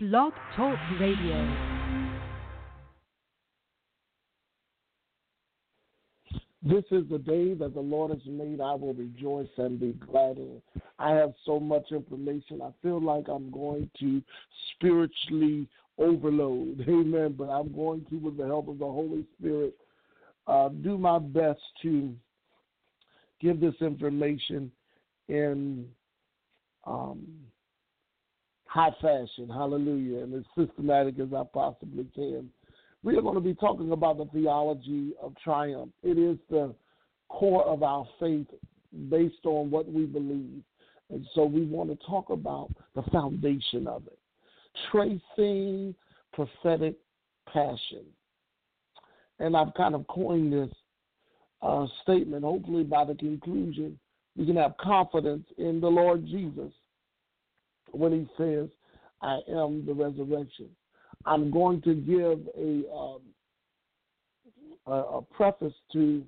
Blog Talk Radio. This is the day that the Lord has made. I will rejoice and be glad in. I have so much information. I feel like I'm going to spiritually overload. Amen. But I'm going to, with the help of the Holy Spirit, uh, do my best to give this information in um, high fashion, hallelujah, and as systematic as I possibly can. We are going to be talking about the theology of triumph. It is the core of our faith based on what we believe. And so we want to talk about the foundation of it. Tracing prophetic passion. And I've kind of coined this uh, statement. Hopefully, by the conclusion, we can have confidence in the Lord Jesus when he says, I am the resurrection. I'm going to give a, um, a, a, preface to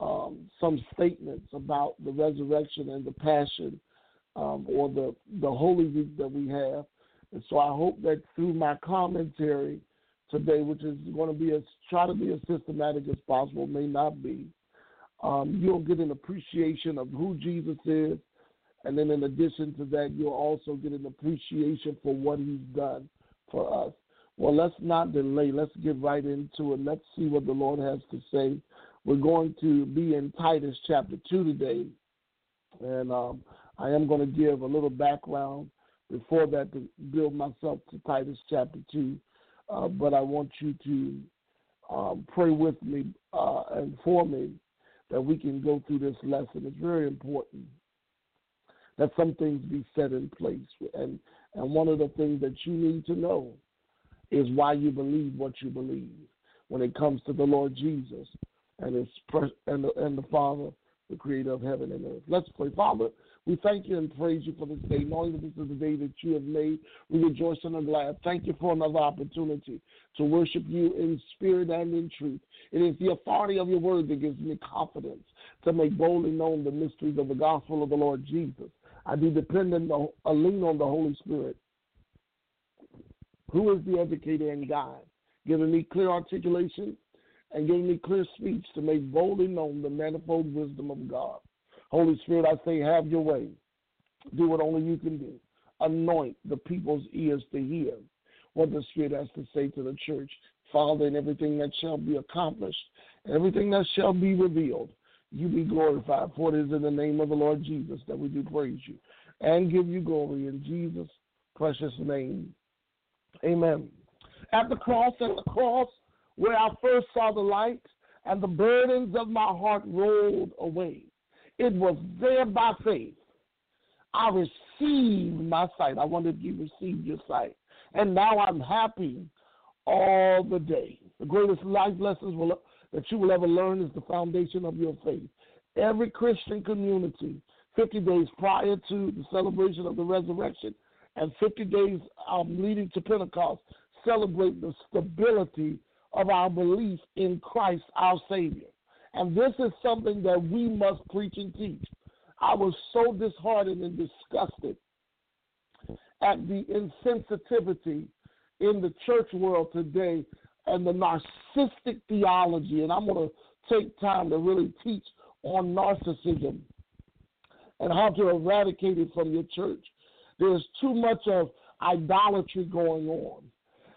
um, some statements about the resurrection and the passion um, or the, the Holy Week that we have. And so I hope that through my commentary today, which is going to be as try to be as systematic as possible, may not be, um, you'll get an appreciation of who Jesus is and then in addition to that, you'll also get an appreciation for what he's done for us. Well, let's not delay. Let's get right into it. Let's see what the Lord has to say. We're going to be in Titus chapter 2 today. And um, I am going to give a little background before that to build myself to Titus chapter 2. Uh, but I want you to um, pray with me uh, and for me that we can go through this lesson. It's very important that some things be set in place. And and one of the things that you need to know is why you believe what you believe when it comes to the Lord Jesus and his and the, and the Father, the Creator of heaven and earth. Let's pray, Father. We thank you and praise you for this day, knowing that this is the day that you have made. We rejoice and are glad. Thank you for another opportunity to worship you in spirit and in truth. It is the authority of your word that gives me confidence to make boldly known the mysteries of the gospel of the Lord Jesus. I be dependent on, I lean on the Holy Spirit, who is the educator and guide, giving me clear articulation and giving me clear speech to make boldly known the manifold wisdom of God. Holy Spirit, I say, have your way. Do what only you can do. Anoint the people's ears to hear what the Spirit has to say to the church. Father, in everything that shall be accomplished, everything that shall be revealed, you be glorified. For it is in the name of the Lord Jesus that we do praise you and give you glory in Jesus' precious name. Amen. At the cross, at the cross, where I first saw the light and the burdens of my heart rolled away, it was there by faith. I received my sight. I wonder if you received your sight. And now I'm happy all the day. The greatest life lessons will that you will ever learn is the foundation of your faith. Every Christian community, 50 days prior to the celebration of the resurrection and 50 days um, leading to Pentecost, celebrate the stability of our belief in Christ, our Savior. And this is something that we must preach and teach. I was so disheartened and disgusted at the insensitivity in the church world today and the narcissistic theology. And I'm going to take time to really teach on narcissism and how to eradicate it from your church. There's too much of idolatry going on.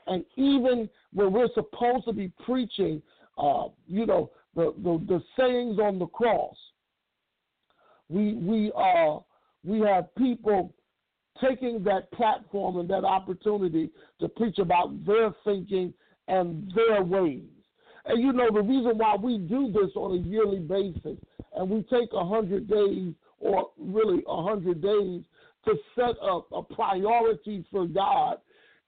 And even when we're supposed to be preaching, uh, you know, the, the, the sayings on the cross, we we uh we have people taking that platform and that opportunity to preach about their thinking and their ways. And you know, the reason why we do this on a yearly basis and we take a hundred days or really a hundred days to set up a priority for God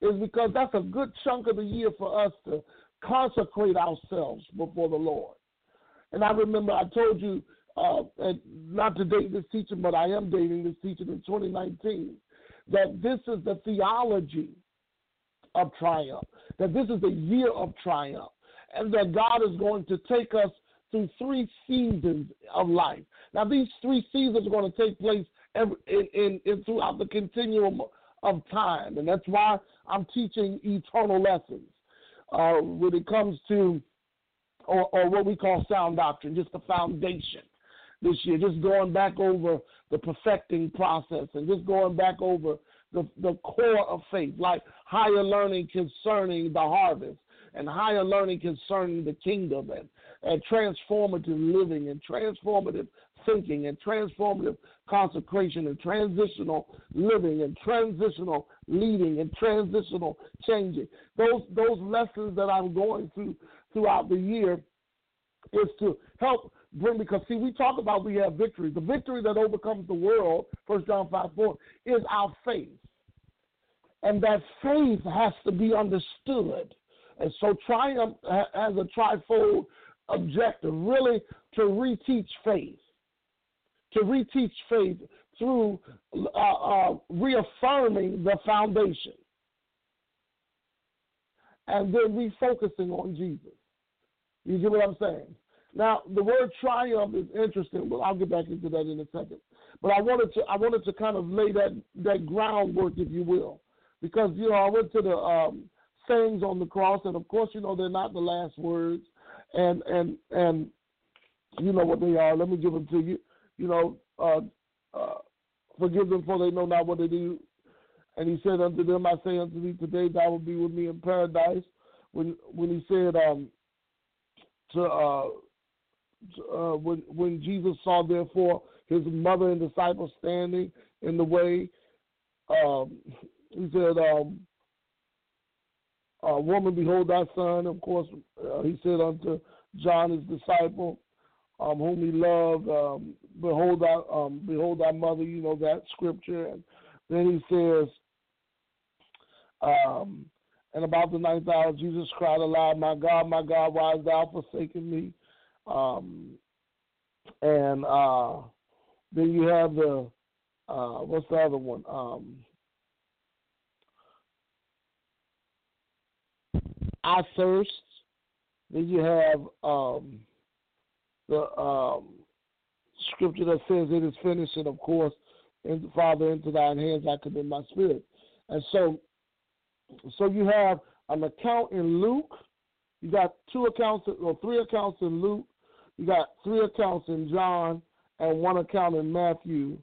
is because that's a good chunk of the year for us to consecrate ourselves before the Lord. And I remember I told you, uh, not to date this teaching, but I am dating this teaching in 2019, that this is the theology of triumph, that this is the year of triumph, and that God is going to take us through three seasons of life. Now, these three seasons are going to take place in, in, in, throughout the continuum of time. And that's why I'm teaching eternal lessons uh, when it comes to, or, or what we call sound doctrine, just the foundation this year, just going back over the perfecting process and just going back over the, the core of faith, like higher learning concerning the harvest and higher learning concerning the kingdom and, and transformative living and transformative thinking and transformative consecration and transitional living and transitional leading and transitional changing. Those those lessons that I'm going through throughout the year is to help bring because see we talk about we have victory. The victory that overcomes the world, first John 5 4, is our faith. And that faith has to be understood. And so triumph has a trifold objective, really to reteach faith to reteach faith through uh, uh, reaffirming the foundation and then refocusing on Jesus. You get what I'm saying? Now, the word triumph is interesting. Well, I'll get back into that in a second. But I wanted to I wanted to kind of lay that that groundwork, if you will, because you know I went to the um, sayings on the cross, and of course, you know they're not the last words, and and and you know what they are. Let me give them to you you know, uh, uh, forgive them for they know not what they do. And he said unto them, I say unto thee, today thou will be with me in paradise. When when he said um, to, uh, uh, when when Jesus saw therefore his mother and disciples standing in the way, um, he said, um, uh, "Woman, behold thy son." Of course, uh, he said unto John his disciple, um, whom he loved. Um, behold, thy, um, behold thy mother. You know that scripture, and then he says, um, and about the ninth hour, Jesus cried aloud, "My God, my God, why hast thou forsaken me?" Um, and uh, then you have the uh, what's the other one? Um, I thirst. Then you have um, the um, scripture that says it is finished, and of course, and Father, into thine hands I commend my spirit. And so, so you have an account in Luke. You got two accounts or three accounts in Luke. You got three accounts in John and one account in Matthew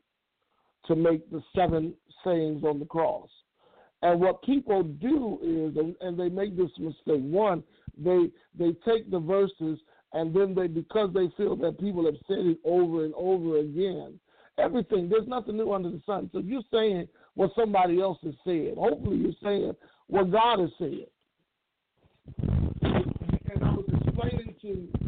to make the seven sayings on the cross. And what people do is, and, they make this mistake. One, they they take the verses and then they because they feel that people have said it over and over again. Everything there's nothing new under the sun. So you're saying what somebody else has said. Hopefully, you're saying what God has said. And I was explaining to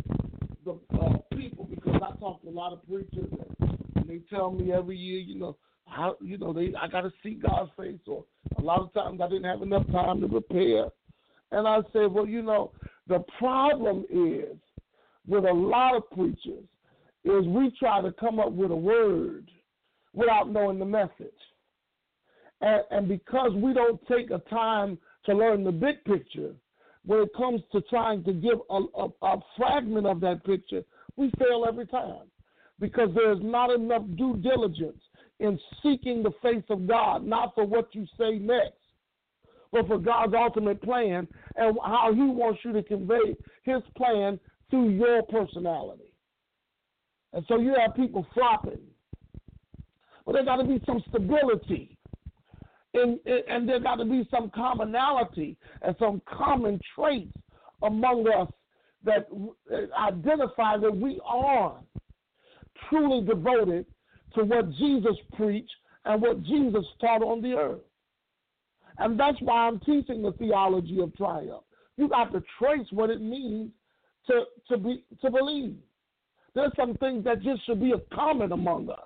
the uh, people because I talk to a lot of preachers, and they tell me every year, you know, how you know they I got to see God's face, or a lot of times I didn't have enough time to prepare. And I said, well, you know, the problem is with a lot of preachers is we try to come up with a word without knowing the message. And, and because we don't take a time to learn the big picture, when it comes to trying to give a, a, a fragment of that picture, we fail every time because there's not enough due diligence in seeking the face of God, not for what you say next, but for God's ultimate plan and how He wants you to convey His plan through your personality. And so you have people flopping. But there got to be some stability. And, and there got to be some commonality and some common traits among us that uh, identify that we are truly devoted to what Jesus preached and what Jesus taught on the earth. And that's why I'm teaching the theology of triumph. You got to trace what it means to to be to believe. There's some things that just should be a common among us.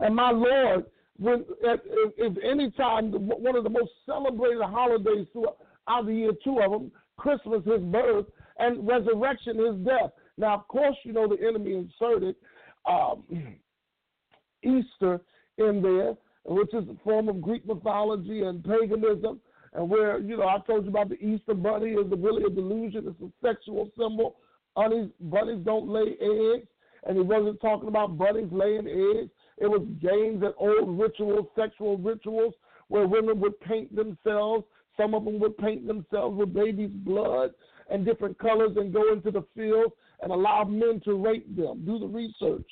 And my Lord, when if, if any time one of the most celebrated holidays throughout the year, two of them, Christmas, His birth, and resurrection, His death. Now, of course, you know the enemy inserted um, Easter in there, which is a form of Greek mythology and paganism and where you know I told you about the Easter bunny is really a delusion. It's a sexual symbol. Bunnies, bunnies don't lay eggs, and he wasn't talking about bunnies laying eggs. It was games and old rituals, sexual rituals, where women would paint themselves. Some of them would paint themselves with baby's blood and different colors and go into the field and allow men to rape them. Do the research.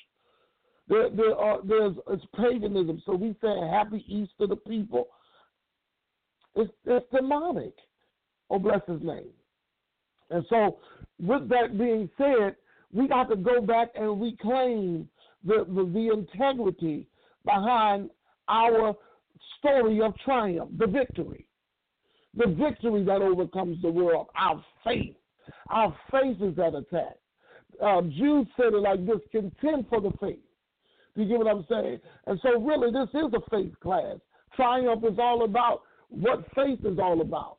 There, there are, there's it's paganism. So we say Happy Easter to the people. It's, it's demonic. Oh, bless his name. And so, with that being said, we got to go back and reclaim the, the, the integrity behind our story of triumph, the victory. The victory that overcomes the world, our faith. Our faith is at attack. Uh, Jude said it like this contend for the faith. Do you get what I'm saying? And so, really, this is a faith class. Triumph is all about what faith is all about.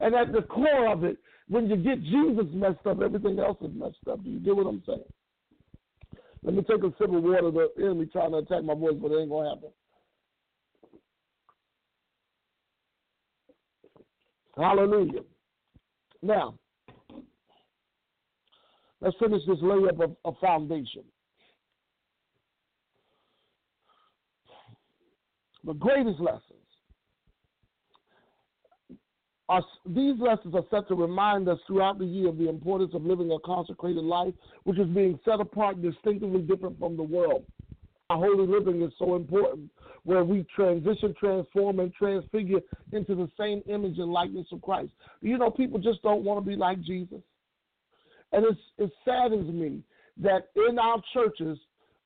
And at the core of it, when you get Jesus messed up, everything else is messed up. Do you get what I'm saying? Let me take a sip of water. The enemy trying to attack my voice, but it ain't to happen. Hallelujah. Now, let's finish this layup of, of foundation. The greatest lessons are, these lessons are set to remind us throughout the year of the importance of living a consecrated life, which is being set apart distinctively different from the world. Our holy living is so important, where we transition, transform, and transfigure into the same image and likeness of Christ. You know, people just don't want to be like Jesus. And it's, it saddens me that in our churches,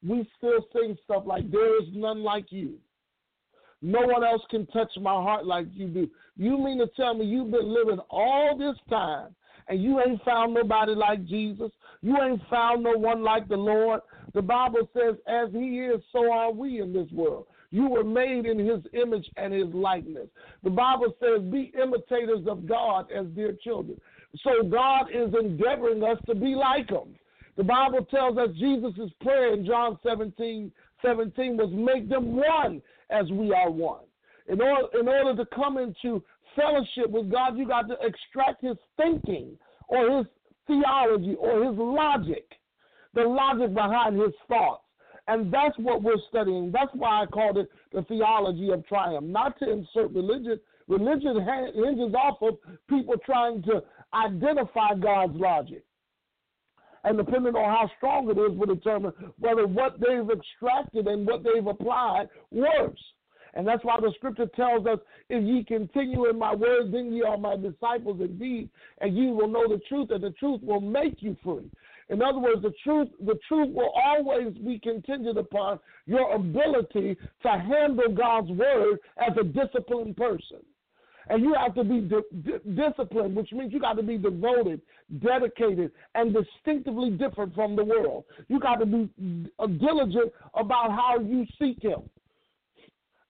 we still sing stuff like, There is none like you. No one else can touch my heart like you do. You mean to tell me you've been living all this time and you ain't found nobody like Jesus? You ain't found no one like the Lord? The Bible says, as he is, so are we in this world. You were made in his image and his likeness. The Bible says, be imitators of God as dear children. So God is endeavoring us to be like him. The Bible tells us Jesus' prayer in John 17, 17 was make them one as we are one. In order, in order to come into fellowship with God, you got to extract his thinking or his theology or his logic, the logic behind his thoughts. And that's what we're studying. That's why I called it the theology of triumph, not to insert religion. Religion hinges off of people trying to identify God's logic. And depending on how strong it is, will determine whether what they've extracted and what they've applied works. And that's why the scripture tells us, if ye continue in my word, then ye are my disciples indeed, and ye will know the truth, and the truth will make you free. In other words, the truth, the truth will always be contingent upon your ability to handle God's word as a disciplined person. And you have to be di- di- disciplined, which means you got to be devoted, dedicated, and distinctively different from the world. You got to be uh, diligent about how you seek Him.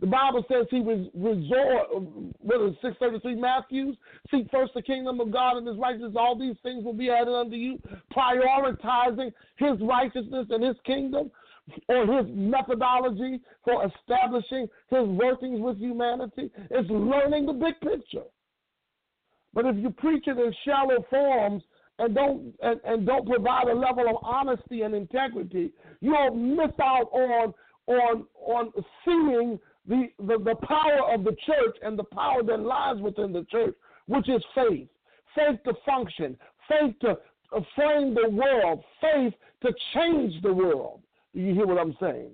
The Bible says he was resort, what is 633 Matthews? Seek first the kingdom of God and his righteousness. All these things will be added unto you. Prioritizing his righteousness and his kingdom or his methodology for establishing his workings with humanity. It's learning the big picture. But if you preach it in shallow forms and don't and, and don't provide a level of honesty and integrity, you'll miss out on on on seeing the, the, the power of the church and the power that lies within the church, which is faith. Faith to function, faith to frame the world, faith to change the world. You hear what I'm saying?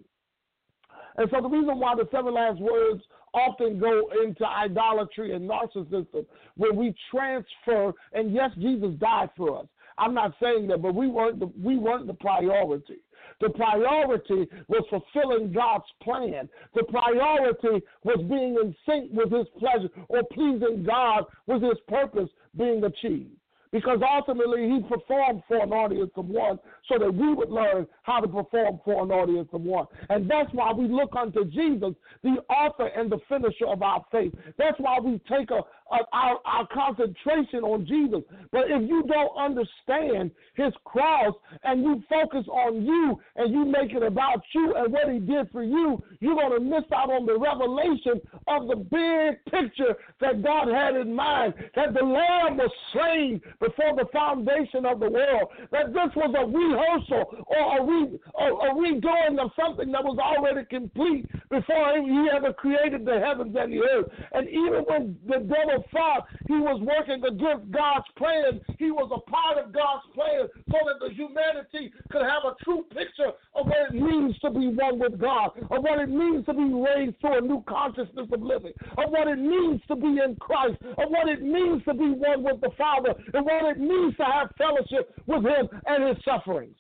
And so the reason why the seven last words often go into idolatry and narcissism, where we transfer, and yes, Jesus died for us. I'm not saying that, but we weren't the, we weren't the priority. The priority was fulfilling God's plan. The priority was being in sync with His pleasure or pleasing God with His purpose being achieved because ultimately he performed for an audience of one so that we would learn how to perform for an audience of one. And that's why we look unto Jesus, the author and the finisher of our faith. That's why we take a, uh, our, our concentration on Jesus. But if you don't understand his cross and you focus on you and you make it about you and what he did for you, you're going to miss out on the revelation of the big picture that God had in mind. That the Lamb was slain before the foundation of the world. That this was a rehearsal or a, re, a, a redoing of something that was already complete before he ever created the heavens and the earth. And even when the devil thought he was working against God's plan, he was a part of God's plan so that the humanity could have a true picture of what it means to be one with God, of what it means to be raised to a new consciousness of living, of what it means to be in Christ, of what it means to be one with the Father, and what it means to have fellowship with Him and His sufferings.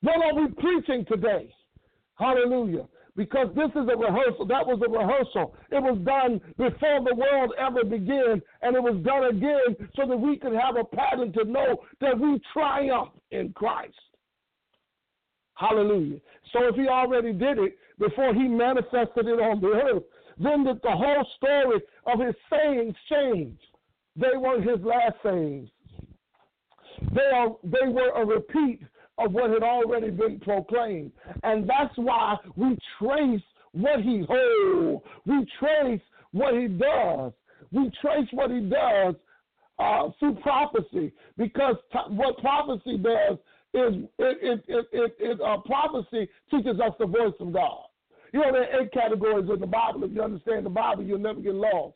What are we preaching today? Hallelujah because this is a rehearsal. That was a rehearsal. It was done before the world ever began, and it was done again so that we could have a pattern to know that we triumph in Christ. Hallelujah. So if he already did it before he manifested it on the earth, then the, the whole story of his sayings changed. They weren't his last sayings. They are they were a repeat of what had already been proclaimed. And that's why we trace what he holds. We trace what he does. We trace what he does uh, through prophecy because t- what prophecy does is it, it, it, it, uh, prophecy teaches us the voice of God. You know, there are eight categories in the Bible. If you understand the Bible, you'll never get lost.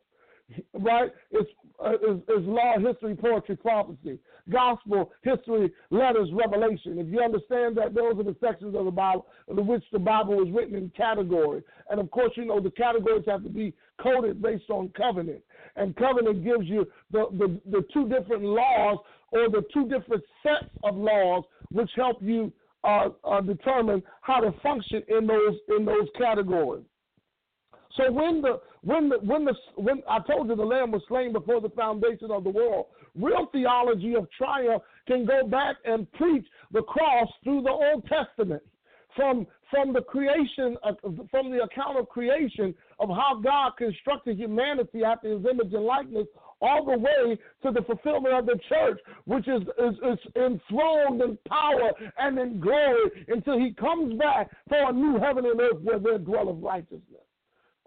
Right? It's, uh, it's, it's law, history, poetry, prophecy gospel, history, letters, revelation. If you understand that, those are the sections of the Bible in which the Bible was written in category. And of course, you know, the categories have to be coded based on covenant. And covenant gives you the, the, the two different laws or the two different sets of laws which help you uh, uh, determine how to function in those in those categories. So when the when the when the when I told you the lamb was slain before the foundation of the world, real theology of triumph can go back and preach the cross through the Old Testament. From from the creation of, from the account of creation of how God constructed humanity after his image and likeness all the way to the fulfillment of the church, which is, is, is enthroned in power and in glory until he comes back for a new heaven and earth where there dwelleth righteousness.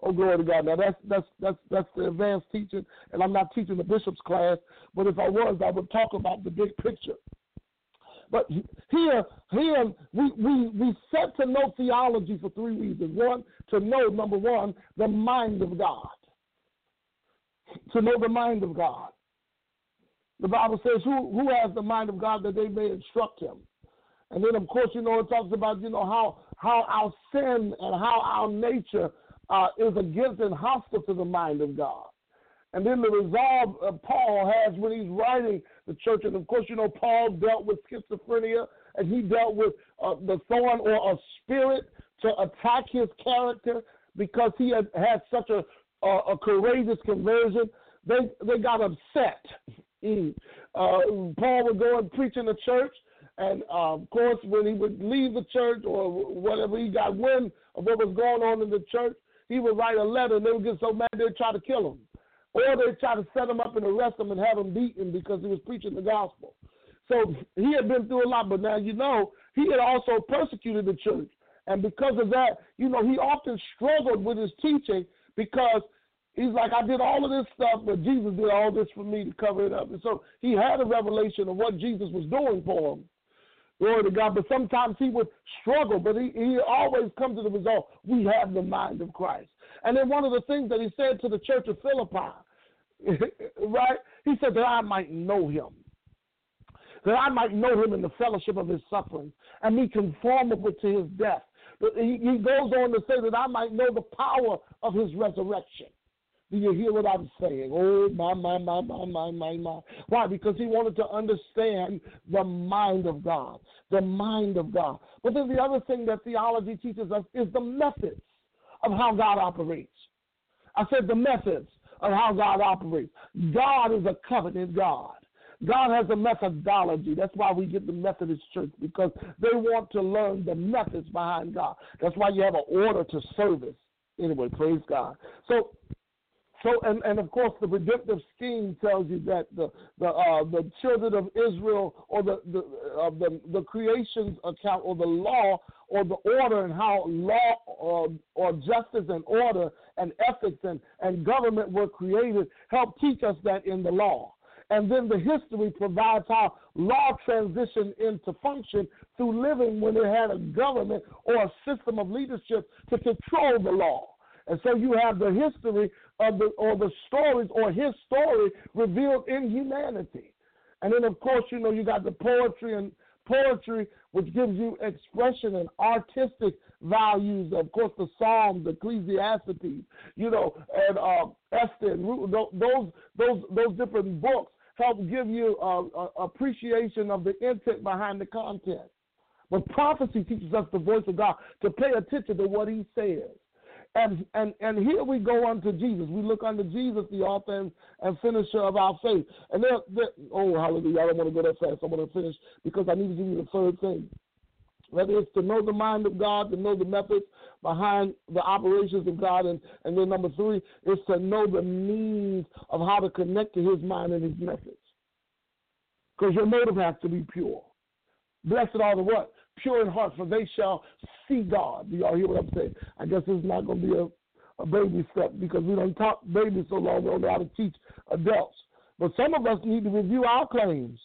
Oh, glory to God. Now that's that's that's that's the advanced teaching, and I'm not teaching the bishop's class, but if I was, I would talk about the big picture. But here, here we, we, we set to know theology for three reasons. One, to know, number one, the mind of God. To know the mind of God. The Bible says, who, who has the mind of God that they may instruct him? And then, of course, you know, it talks about, you know, how, how our sin and how our nature uh, is against and hostile to the mind of God. And then the resolve uh, Paul has when he's writing the church, and of course, you know, Paul dealt with schizophrenia and he dealt with uh, the thorn or a spirit to attack his character because he had had such a, a, a courageous conversion. They they got upset. Mm. Uh, Paul would go and preach in the church, and uh, of course, when he would leave the church or whatever, he got wind of what was going on in the church he would write a letter and they would get so mad they'd try to kill him. Or they'd try to set him up and arrest him and have him beaten because he was preaching the gospel. So he had been through a lot, but now you know he had also persecuted the church. And because of that, you know, he often struggled with his teaching because he's like, I did all of this stuff, but Jesus did all this for me to cover it up. And so he had a revelation of what Jesus was doing for him. Glory to God. But sometimes he would struggle, but he, he always comes to the result we have the mind of Christ. And then one of the things that he said to the church of Philippi, right? He said that I might know him, that I might know him in the fellowship of his suffering and be conformable to his death. But he, he goes on to say that I might know the power of his resurrection. Do you hear what I'm saying? Oh, my, my, my, my, my, my, my. Why? Because he wanted to understand the mind of God. The mind of God. But then the other thing that theology teaches us is the methods of how God operates. I said the methods of how God operates. God is a covenant God. God has a methodology. That's why we get the Methodist Church because they want to learn the methods behind God. That's why you have an order to service. Anyway, praise God. So So, and, and of course, the redemptive scheme tells you that the the uh, the children of Israel or the the uh, the, the creation's account or the law or the order and how law or, or justice and order and ethics and, and government were created help teach us that in the law. And then the history provides how law transitioned into function through living when it had a government or a system of leadership to control the law. And so you have the history of the or the stories or his story revealed in humanity. And then of course, you know, you got the poetry and poetry which gives you expression and artistic values. Of course, the Psalms, Ecclesiastes, you know, and uh, Esther and those those those different books help give you uh, appreciation of the intent behind the content. But prophecy teaches us the voice of God to pay attention to what He says. And and and here we go unto Jesus. We look unto Jesus, the author and, and finisher of our faith. And there, there, oh hallelujah! I don't want to go that fast. I want to finish because I need to give you the third thing. Whether it's to know the mind of God, to know the methods behind the operations of God, and, and then number three is to know the means of how to connect to His mind and His methods. Because your motive has to be pure. Blessed are the what? Pure in heart, for they shall see God. Do y'all hear what I'm saying? I guess it's not going to be a, a baby step because we don't talk babies so long, we don't know how to teach adults. But some of us need to review our claims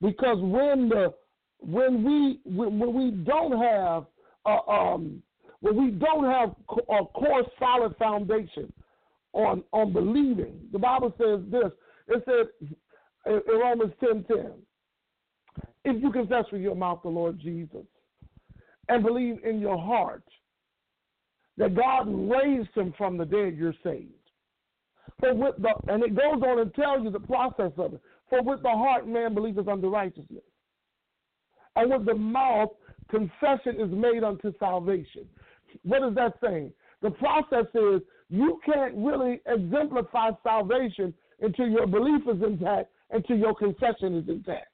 because when the when we when, when we don't have uh, um, when we don't have a core solid foundation on on believing, the Bible says this. It said in Romans ten ten if you confess with your mouth the Lord Jesus and believe in your heart that God raised him from the dead, you're saved. For with the, and it goes on and tells you the process of it. For with the heart man believeth unto righteousness. And with the mouth confession is made unto salvation. What is that saying? The process is you can't really exemplify salvation until your belief is intact, until your confession is intact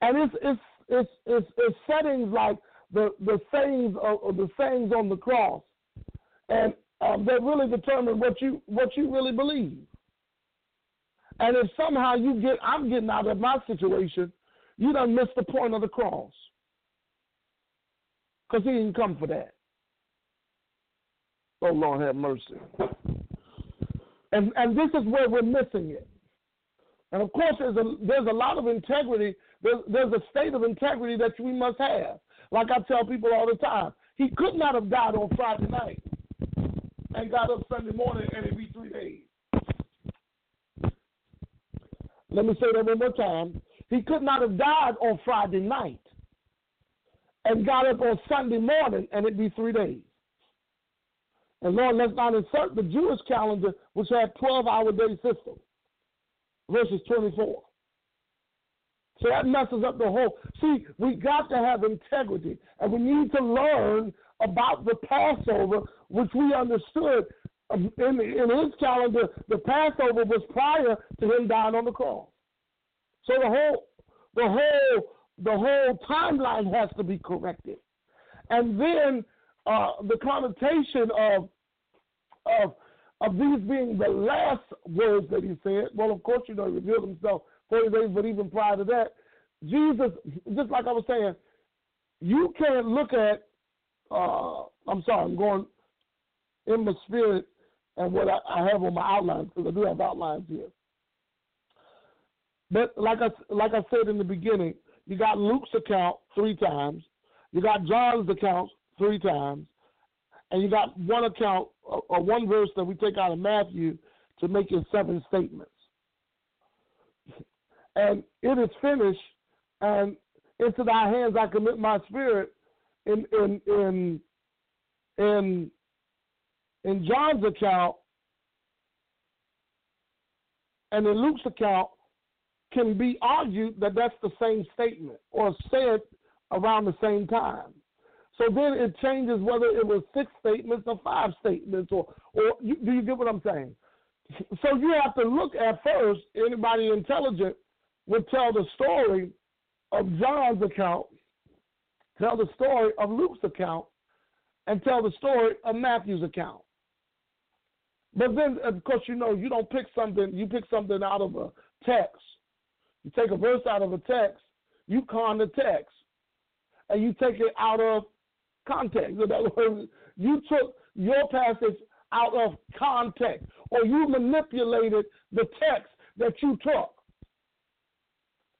and it's it's it's it's, it's settings like the the sayings of, the sayings on the cross, and um, that really determine what you what you really believe. And if somehow you get, I'm getting out of my situation, you don't miss the point of the cross, because He didn't come for that. Oh Lord, have mercy. And and this is where we're missing it. And of course, there's a there's a lot of integrity there's, there's a state of integrity that we must have. Like I tell people all the time, he could not have died on Friday night and got up Sunday morning and it'd be three days. Let me say that one more time. He could not have died on Friday night and got up on Sunday morning and it'd be three days. And Lord, let's not insert the Jewish calendar, which had 12 hour day system verses 24. So that messes up the whole. See, we got to have integrity, and we need to learn about the Passover, which we understood um, in, in his calendar. The Passover was prior to him dying on the cross. So the whole, the whole, the whole timeline has to be corrected, and then uh, the connotation of of of these being the last words that he said. Well, of course, you know, he revealed himself 40 days, but even prior to that, Jesus, just like I was saying, you can't look at, uh, I'm sorry, I'm going in my spirit and what I, I have on my outlines, because I do have outlines here. But like I, like I said in the beginning, you got Luke's account three times, you got John's account three times, and you got one account or, or one verse that we take out of Matthew to make it seven statements and it is finished, and into thy hands I commit my spirit. In in in in in John's account and in Luke's account can be argued that that's the same statement or said around the same time. So then it changes whether it was six statements or five statements or or you, do you get what I'm saying? So you have to look at first anybody intelligent would tell the story of John's account, tell the story of Luke's account, and tell the story of Matthew's account. But then, of course, you know, you don't pick something, you pick something out of a text. You take a verse out of a text, you con the text, and you take it out of context. In other words, you took your passage out of context, or you manipulated the text that you took.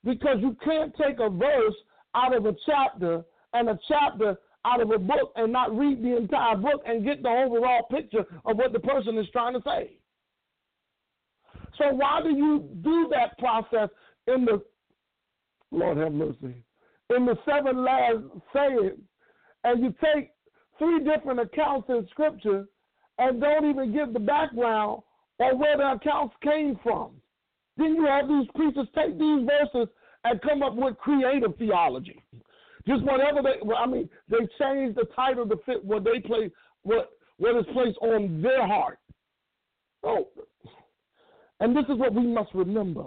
Because you can't take a verse out of a chapter and a chapter out of a book and not read the entire book and get the overall picture of what the person is trying to say. So why do you do that process in the Lord have mercy in the seven last sayings, and you take three different accounts in Scripture and don't even give the background or where the accounts came from? Then you have these preachers take these verses and come up with creative theology. Just whatever they, I mean, they change the title to fit what they play, what what is placed on their heart. Oh, and this is what we must remember,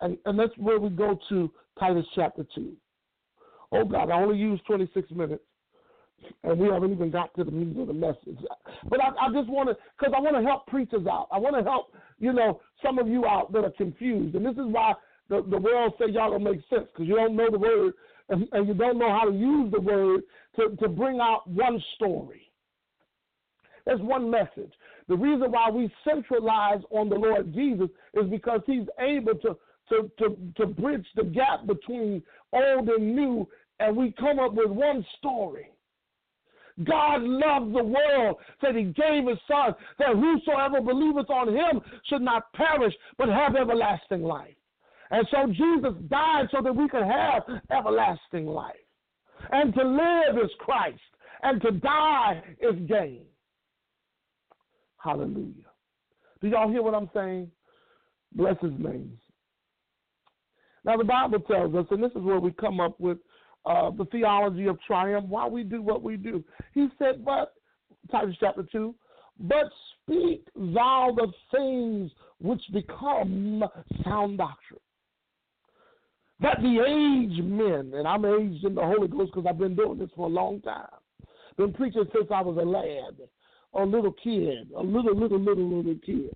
and and that's where we go to Titus chapter two. Oh God, I only used 26 minutes, and we haven't even got to the meat of the message. But I, I just want to, because I want to help preachers out. I want to help, you know, some of you out that are confused, and this is why the, the world say y'all don't make sense because you don't know the word and, and you don't know how to use the word to, to bring out one story. That's one message. The reason why we centralize on the Lord Jesus is because he's able to, to, to, to bridge the gap between old and new, and we come up with one story. God loved the world that he gave his son, that whosoever believeth on him should not perish, but have everlasting life. And so Jesus died so that we could have everlasting life. And to live is Christ, and to die is gain. Hallelujah. Do y'all hear what I'm saying? Bless his name. Now, the Bible tells us, and this is where we come up with uh, the theology of triumph, why we do what we do. He said, but, Titus chapter 2, but speak thou the things which become sound doctrine that the aged men, and I'm aged in the Holy Ghost because I've been doing this for a long time, been preaching since I was a lad, a little kid, a little, little, little, little kid.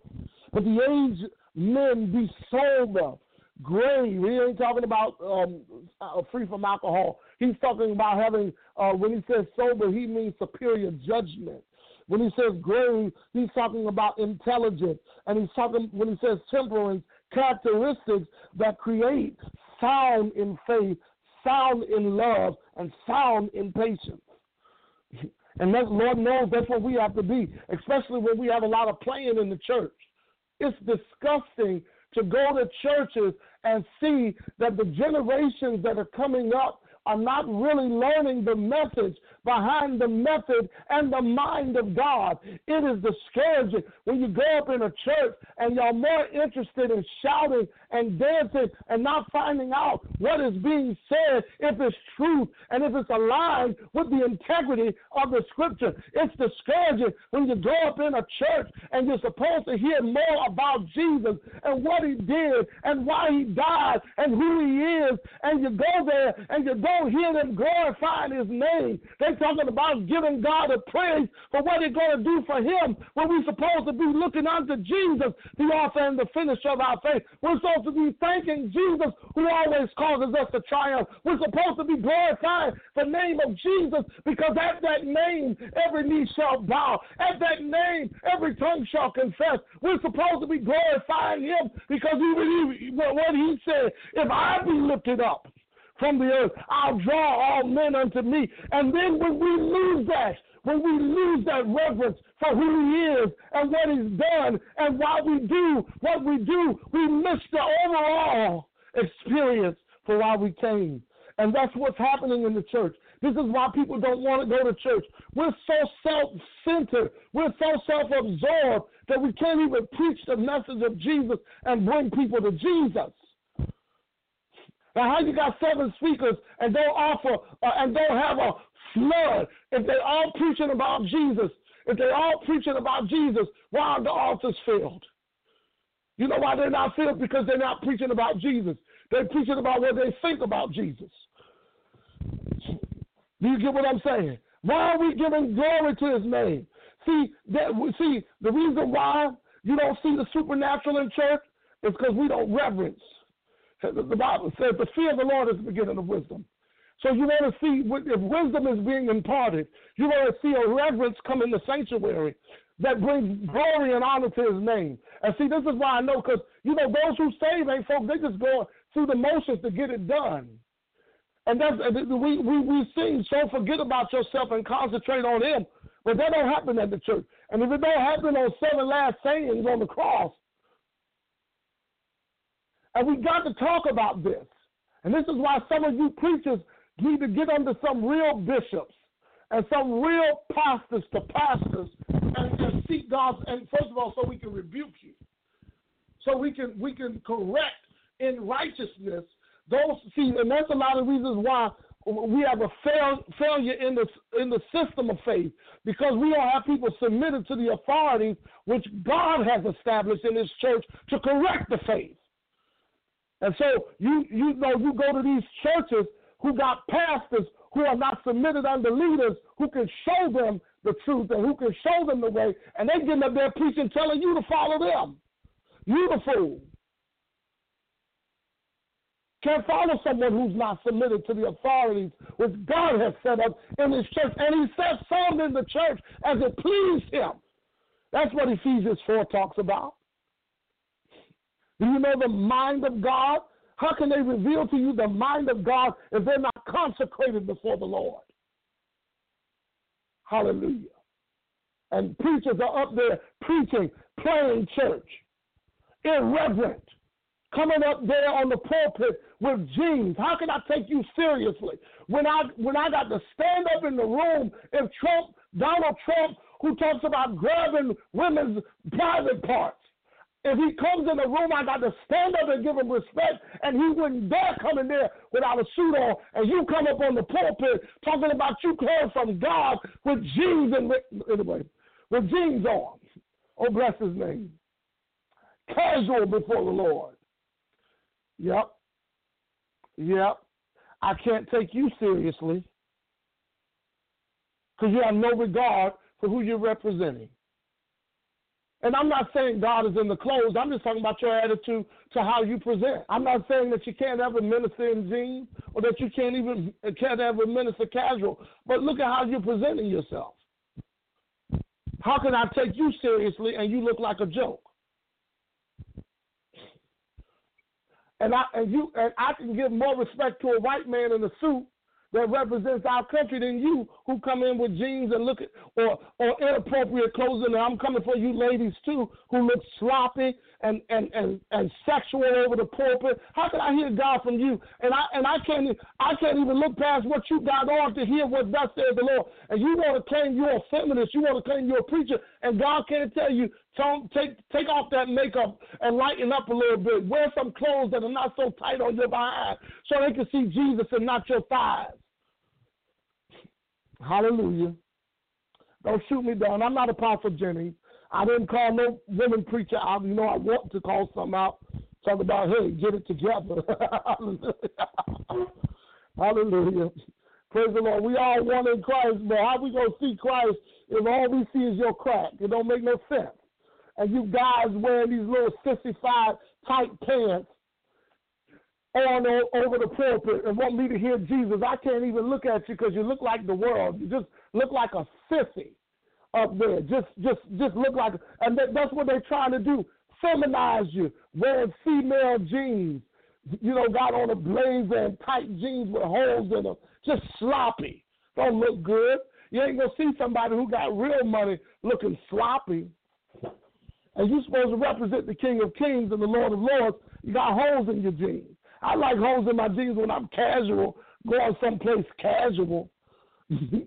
But the aged men be sober, grave. He ain't talking about um, uh, free from alcohol. He's talking about having, uh, when he says sober, he means superior judgment. When he says grave, he's talking about intelligence. And he's talking, when he says temperance, characteristics that create sound in faith, sound in love, and sound in patience. And that, Lord knows that's what we have to be, especially when we have a lot of playing in the church. It's disgusting to go to churches and see that the generations that are coming up are not really learning the message behind the method and the mind of God. It is discouraging when you go up in a church and you're more interested in shouting and dancing and not finding out what is being said, if it's truth and if it's aligned with the integrity of the scripture. It's discouraging when you go up in a church and you're supposed to hear more about Jesus and what he did and why he died and who he is, and you go there and you don't hear them glorifying his name. They talking about giving God a praise for what he's going to do for him when we're supposed to be looking unto Jesus, the author and the finisher of our faith. We're supposed to be thanking Jesus who always causes us to triumph. We're supposed to be glorifying the name of Jesus because at that name every knee shall bow. At that name every tongue shall confess. We're supposed to be glorifying him because believed what he said. If I be lifted up, from the earth. I'll draw all men unto me. And then when we lose that, when we lose that reverence for who he is and what he's done and why we do what we do, we miss the overall experience for why we came. And that's what's happening in the church. This is why people don't want to go to church. We're so self centered, we're so self absorbed that we can't even preach the message of Jesus and bring people to Jesus. Now, how you got seven speakers and don't offer uh, and don't have a flood if they all preaching about Jesus? If they all preaching about Jesus, why are the altars filled? You know why they're not filled? Because they're not preaching about Jesus. They're preaching about what they think about Jesus. Do you get what I'm saying? Why are we giving glory to his name? See, that. See the reason why you don't see the supernatural in church is because we don't reverence. The Bible says the fear of the Lord is the beginning of wisdom. So you want to see if wisdom is being imparted, you want to see a reverence come in the sanctuary that brings glory and honor to his name. And see, this is why I know, because, you know, those who save ain't folks, they just go through the motions to get it done. And that's we, we, we sing, so forget about yourself and concentrate on him. But that don't happen at the church. And if it don't happen on seven last sayings on the cross, and we got to talk about this. And this is why some of you preachers need to get under some real bishops and some real pastors to pastors and, and seek God's And first of all, so we can rebuke you, so we can we can correct in righteousness those. See, and that's a lot of reasons why we have a fail, failure in the in the system of faith because we don't have people submitted to the authorities which God has established in His church to correct the faith. And so you you know you go to these churches who got pastors who are not submitted under leaders who can show them the truth and who can show them the way, and they getting up there preaching, telling you to follow them. You the fool. Can't follow someone who's not submitted to the authorities which God has set up in his church. And he set some in the church as it pleased him. That's what Ephesians 4 talks about. Do you know the mind of God? How can they reveal to you the mind of God if they're not consecrated before the Lord? Hallelujah. And preachers are up there preaching, playing church, irreverent, coming up there on the pulpit with jeans. How can I take you seriously when I when I got to stand up in the room if Trump, Donald Trump, who talks about grabbing women's private parts, if he comes in the room, I got to stand up and give him respect, and he wouldn't dare come in there without a suit on. And you come up on the pulpit talking about you heard from God with jeans and anyway, with jeans on. Oh, bless his name. Casual before the Lord. Yep. Yep. I can't take you seriously because you have no regard for who you're representing. And I'm not saying God is in the clothes. I'm just talking about your attitude to how you present. I'm not saying that you can't ever minister in jeans or that you can't even can't ever minister casual. But look at how you're presenting yourself. How can I take you seriously and you look like a joke? And I and you and I can give more respect to a white man in a suit that represents our country than you who come in with jeans and look at or or inappropriate clothing. And I'm coming for you ladies too who look sloppy and and and, and sexual over the pulpit. How can I hear God from you? And I and I can't I can't even look past what you got on to hear what thus says the Lord. And you want to claim you're a feminist, you want to claim you're a preacher, and God can't tell you don't take take off that makeup and lighten up a little bit. Wear some clothes that are not so tight on your behind so they can see Jesus and not your thighs. Hallelujah. Don't shoot me down. I'm not Apostle Jenny. I didn't call no women preacher out. You know, I want to call some out. Talk about, hey, get it together. Hallelujah. Praise the Lord. We all one in Christ, but how we gonna see Christ if all we see is your crack? It don't make no sense. And you guys wearing these little sixty-five tight pants on over the pulpit and want me to hear Jesus. I can't even look at you because you look like the world. You just look like a sissy up there. Just, just, just look like, and that, that's what they're trying to do. Feminize you, wearing female jeans. You know, got on a blazer and tight jeans with holes in them. Just sloppy. Don't look good. You ain't gonna see somebody who got real money looking sloppy. And you're supposed to represent the King of Kings and the Lord of Lords. You got holes in your jeans. I like holes in my jeans when I'm casual, going someplace casual. you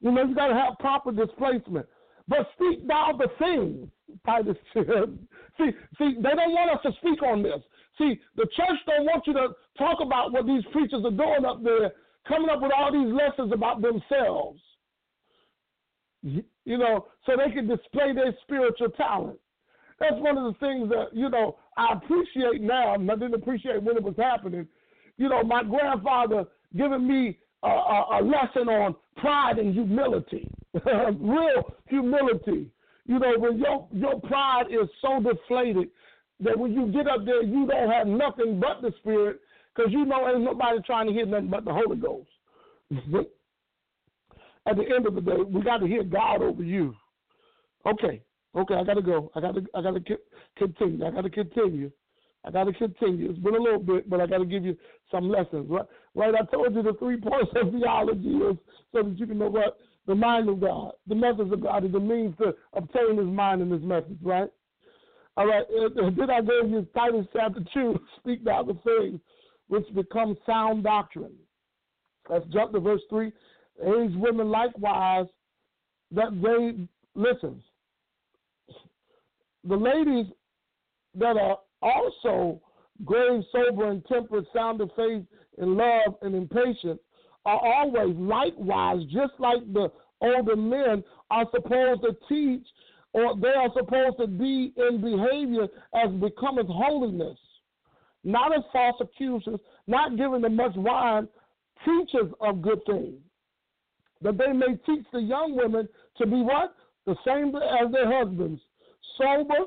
know, you got to have proper displacement. But speak thou the things, Titus. See, see, they don't want us to speak on this. See, the church don't want you to talk about what these preachers are doing up there, coming up with all these lessons about themselves. You know, so they can display their spiritual talent. That's one of the things that, you know, I appreciate now, and I didn't appreciate when it was happening. You know, my grandfather giving me a, a, a lesson on pride and humility. real humility. You know, when your your pride is so deflated that when you get up there, you don't have nothing but the Spirit, because you know ain't nobody trying to hear nothing but the Holy Ghost. At the end of the day, we got to hear God over you. Okay, okay, I got to go. I got to, I got to continue. I got to continue. I got to continue. It's been a little bit, but I got to give you some lessons. Right? Right? I told you the three points of theology is so that you can know what the mind of God, the methods of God, is the means to obtain His mind and His methods. Right? All right. Then I gave you Titus chapter two. Speak now the things which become sound doctrine. Let's jump to verse three. Aged women likewise that they listen. The ladies that are also grave, sober, and temperate, sound of faith, in love, and in patience are always likewise, just like the older men are supposed to teach or they are supposed to be in behavior as becometh holiness, not as false accusers, not giving them much wine, teachers of good things, that they may teach the young women to be what? The same as their husbands, sober,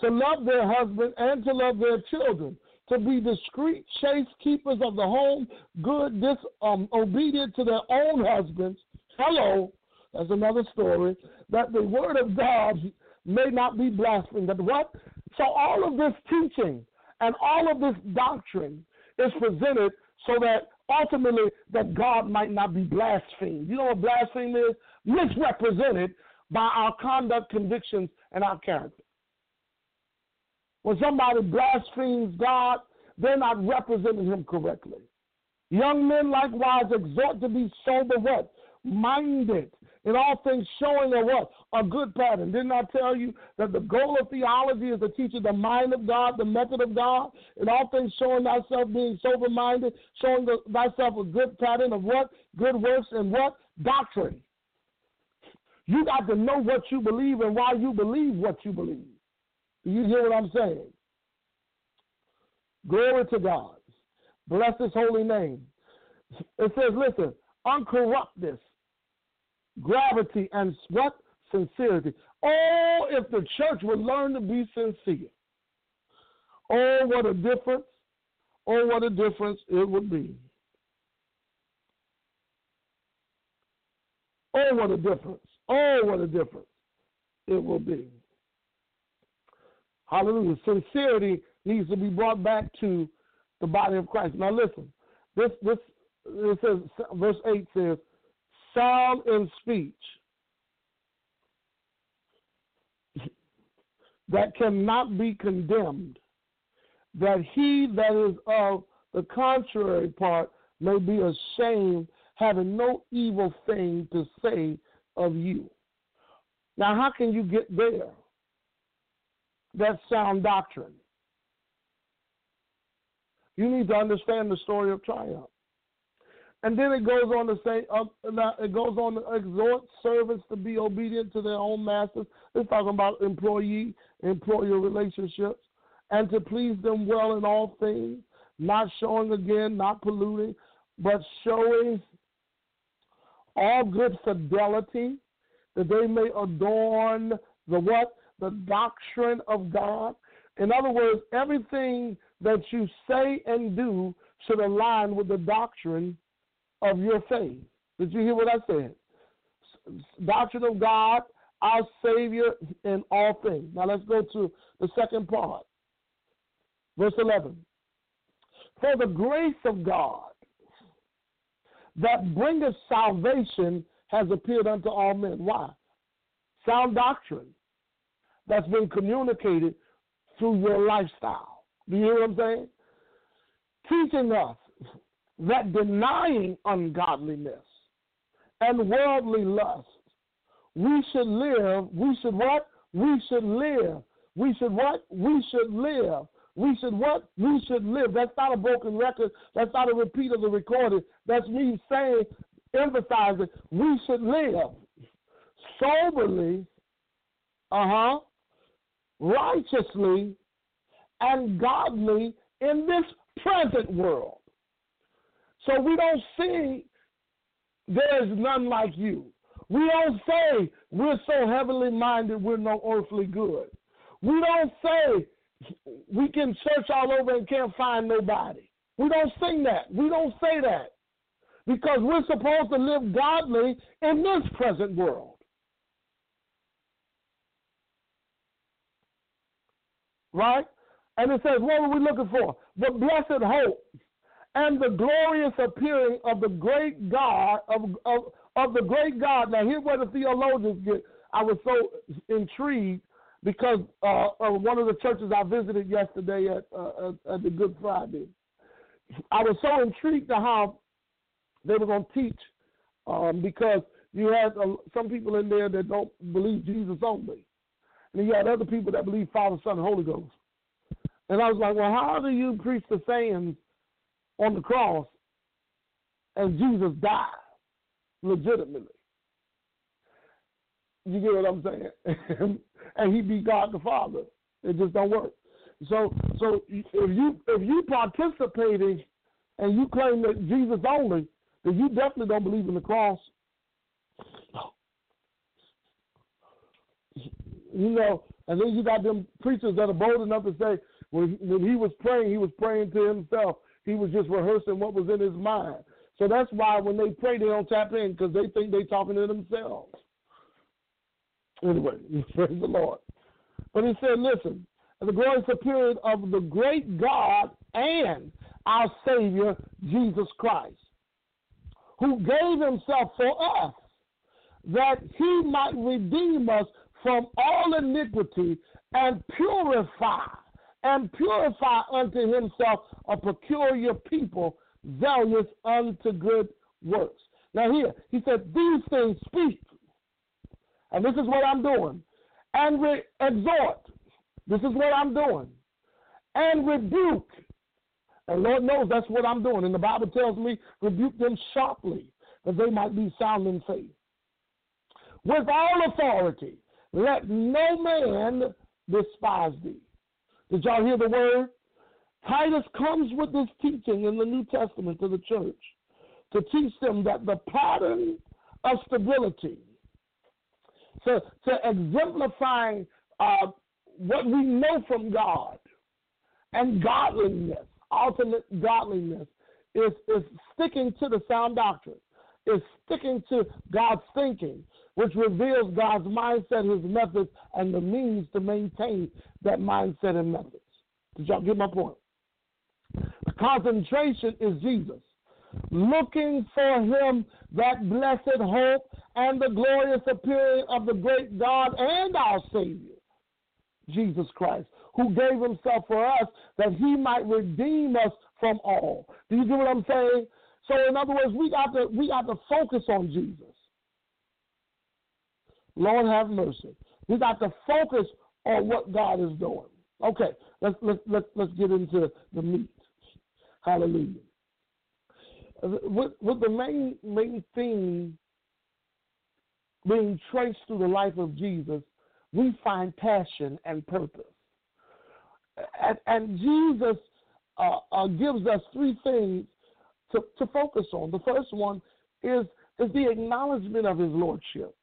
to love their husband and to love their children, to be discreet, chaste keepers of the home, good, dis, um, obedient to their own husbands. Hello, that's another story. That the word of God may not be blasphemed. That what? So all of this teaching and all of this doctrine is presented so that ultimately that God might not be blasphemed. You know what blasphemy is? Misrepresented by our conduct, convictions, and our character. When somebody blasphemes God, they're not representing him correctly. Young men likewise exhort to be sober what? Minded. In all things showing a what? A good pattern. Didn't I tell you that the goal of theology is to teach you the mind of God, the method of God? In all things showing thyself being sober minded, showing the, thyself a good pattern of what? Good works and what? Doctrine. You got to know what you believe and why you believe what you believe. Do you hear what I'm saying? Glory to God. Bless his holy name. It says, listen, uncorruptness, gravity, and what? Sincerity. Oh, if the church would learn to be sincere. Oh, what a difference. Oh, what a difference it would be. Oh, what a difference. Oh, what a difference it will be. Hallelujah. Sincerity needs to be brought back to the body of Christ. Now listen, this this it says verse eight says, sound in speech that cannot be condemned, that he that is of the contrary part may be ashamed, having no evil thing to say of you. Now, how can you get there? That's sound doctrine. You need to understand the story of triumph. And then it goes on to say, uh, it goes on to exhort servants to be obedient to their own masters. It's talking about employee employer relationships and to please them well in all things, not showing again, not polluting, but showing all good fidelity that they may adorn the what? the doctrine of God. In other words, everything that you say and do should align with the doctrine of your faith. Did you hear what I said? Doctrine of God, our Savior in all things. Now let's go to the second part. Verse 11. For the grace of God that bringeth salvation has appeared unto all men. Why? Sound doctrine that's been communicated through your lifestyle. Do you hear what I'm saying? Teaching us that denying ungodliness and worldly lust, we should live, we should what? We should live. We should what? We should live. We should what? We should live. That's not a broken record. That's not a repeat of the recording. That's me saying, emphasizing, we should live soberly, uh huh, righteously and godly in this present world. So we don't see there's none like you. We don't say we're so heavenly minded we're no earthly good. We don't say we can search all over and can't find nobody. We don't sing that. We don't say that. Because we're supposed to live godly in this present world. Right? And it says, what are we looking for? The blessed hope and the glorious appearing of the great God of, of, of the great God. Now here's where the theologians get. I was so intrigued because uh, of one of the churches I visited yesterday at, uh, at the Good Friday. I was so intrigued to how they were going to teach um, because you had uh, some people in there that don't believe Jesus only, and you had other people that believe Father, Son, and Holy Ghost. And I was like, well, how do you preach the sayings on the cross and Jesus died legitimately? You get what I'm saying? and he be God the Father. It just don't work. So, so if you if you participating and you claim that Jesus only, then you definitely don't believe in the cross. You know, and then you got them preachers that are bold enough to say when when he was praying, he was praying to himself. He was just rehearsing what was in his mind. So that's why when they pray, they don't tap in because they think they're talking to themselves. Anyway, praise the Lord. But he said, listen, the glorious appearing of the great God and our Savior, Jesus Christ, who gave himself for us that he might redeem us from all iniquity and purify and purify unto himself a peculiar people zealous unto good works. Now here, he said, these things speak. And this is what I'm doing. And re- exhort. This is what I'm doing. And rebuke. And Lord knows that's what I'm doing. And the Bible tells me, rebuke them sharply, that they might be sound in faith. With all authority, let no man despise thee. Did y'all hear the word? Titus comes with this teaching in the New Testament to the church to teach them that the pattern of stability, to, to exemplifying uh, what we know from God and godliness, ultimate godliness, is, is sticking to the sound doctrine, is sticking to God's thinking, which reveals God's mindset, his methods, and the means to maintain that mindset and methods. Did y'all get my point? The concentration is Jesus. Looking for him, that blessed hope and the glorious appearing of the great God and our Savior, Jesus Christ, who gave himself for us that he might redeem us from all. Do you get what I'm saying? So in other words, we got to we got to focus on Jesus. Lord have mercy. We got to focus on what God is doing. Okay, let's let's let's let's get into the meat. Hallelujah. With, with the main main theme being traced through the life of Jesus, we find passion and purpose. And, and Jesus uh, uh, gives us three things to, to focus on. The first one is, is the acknowledgement of his lordship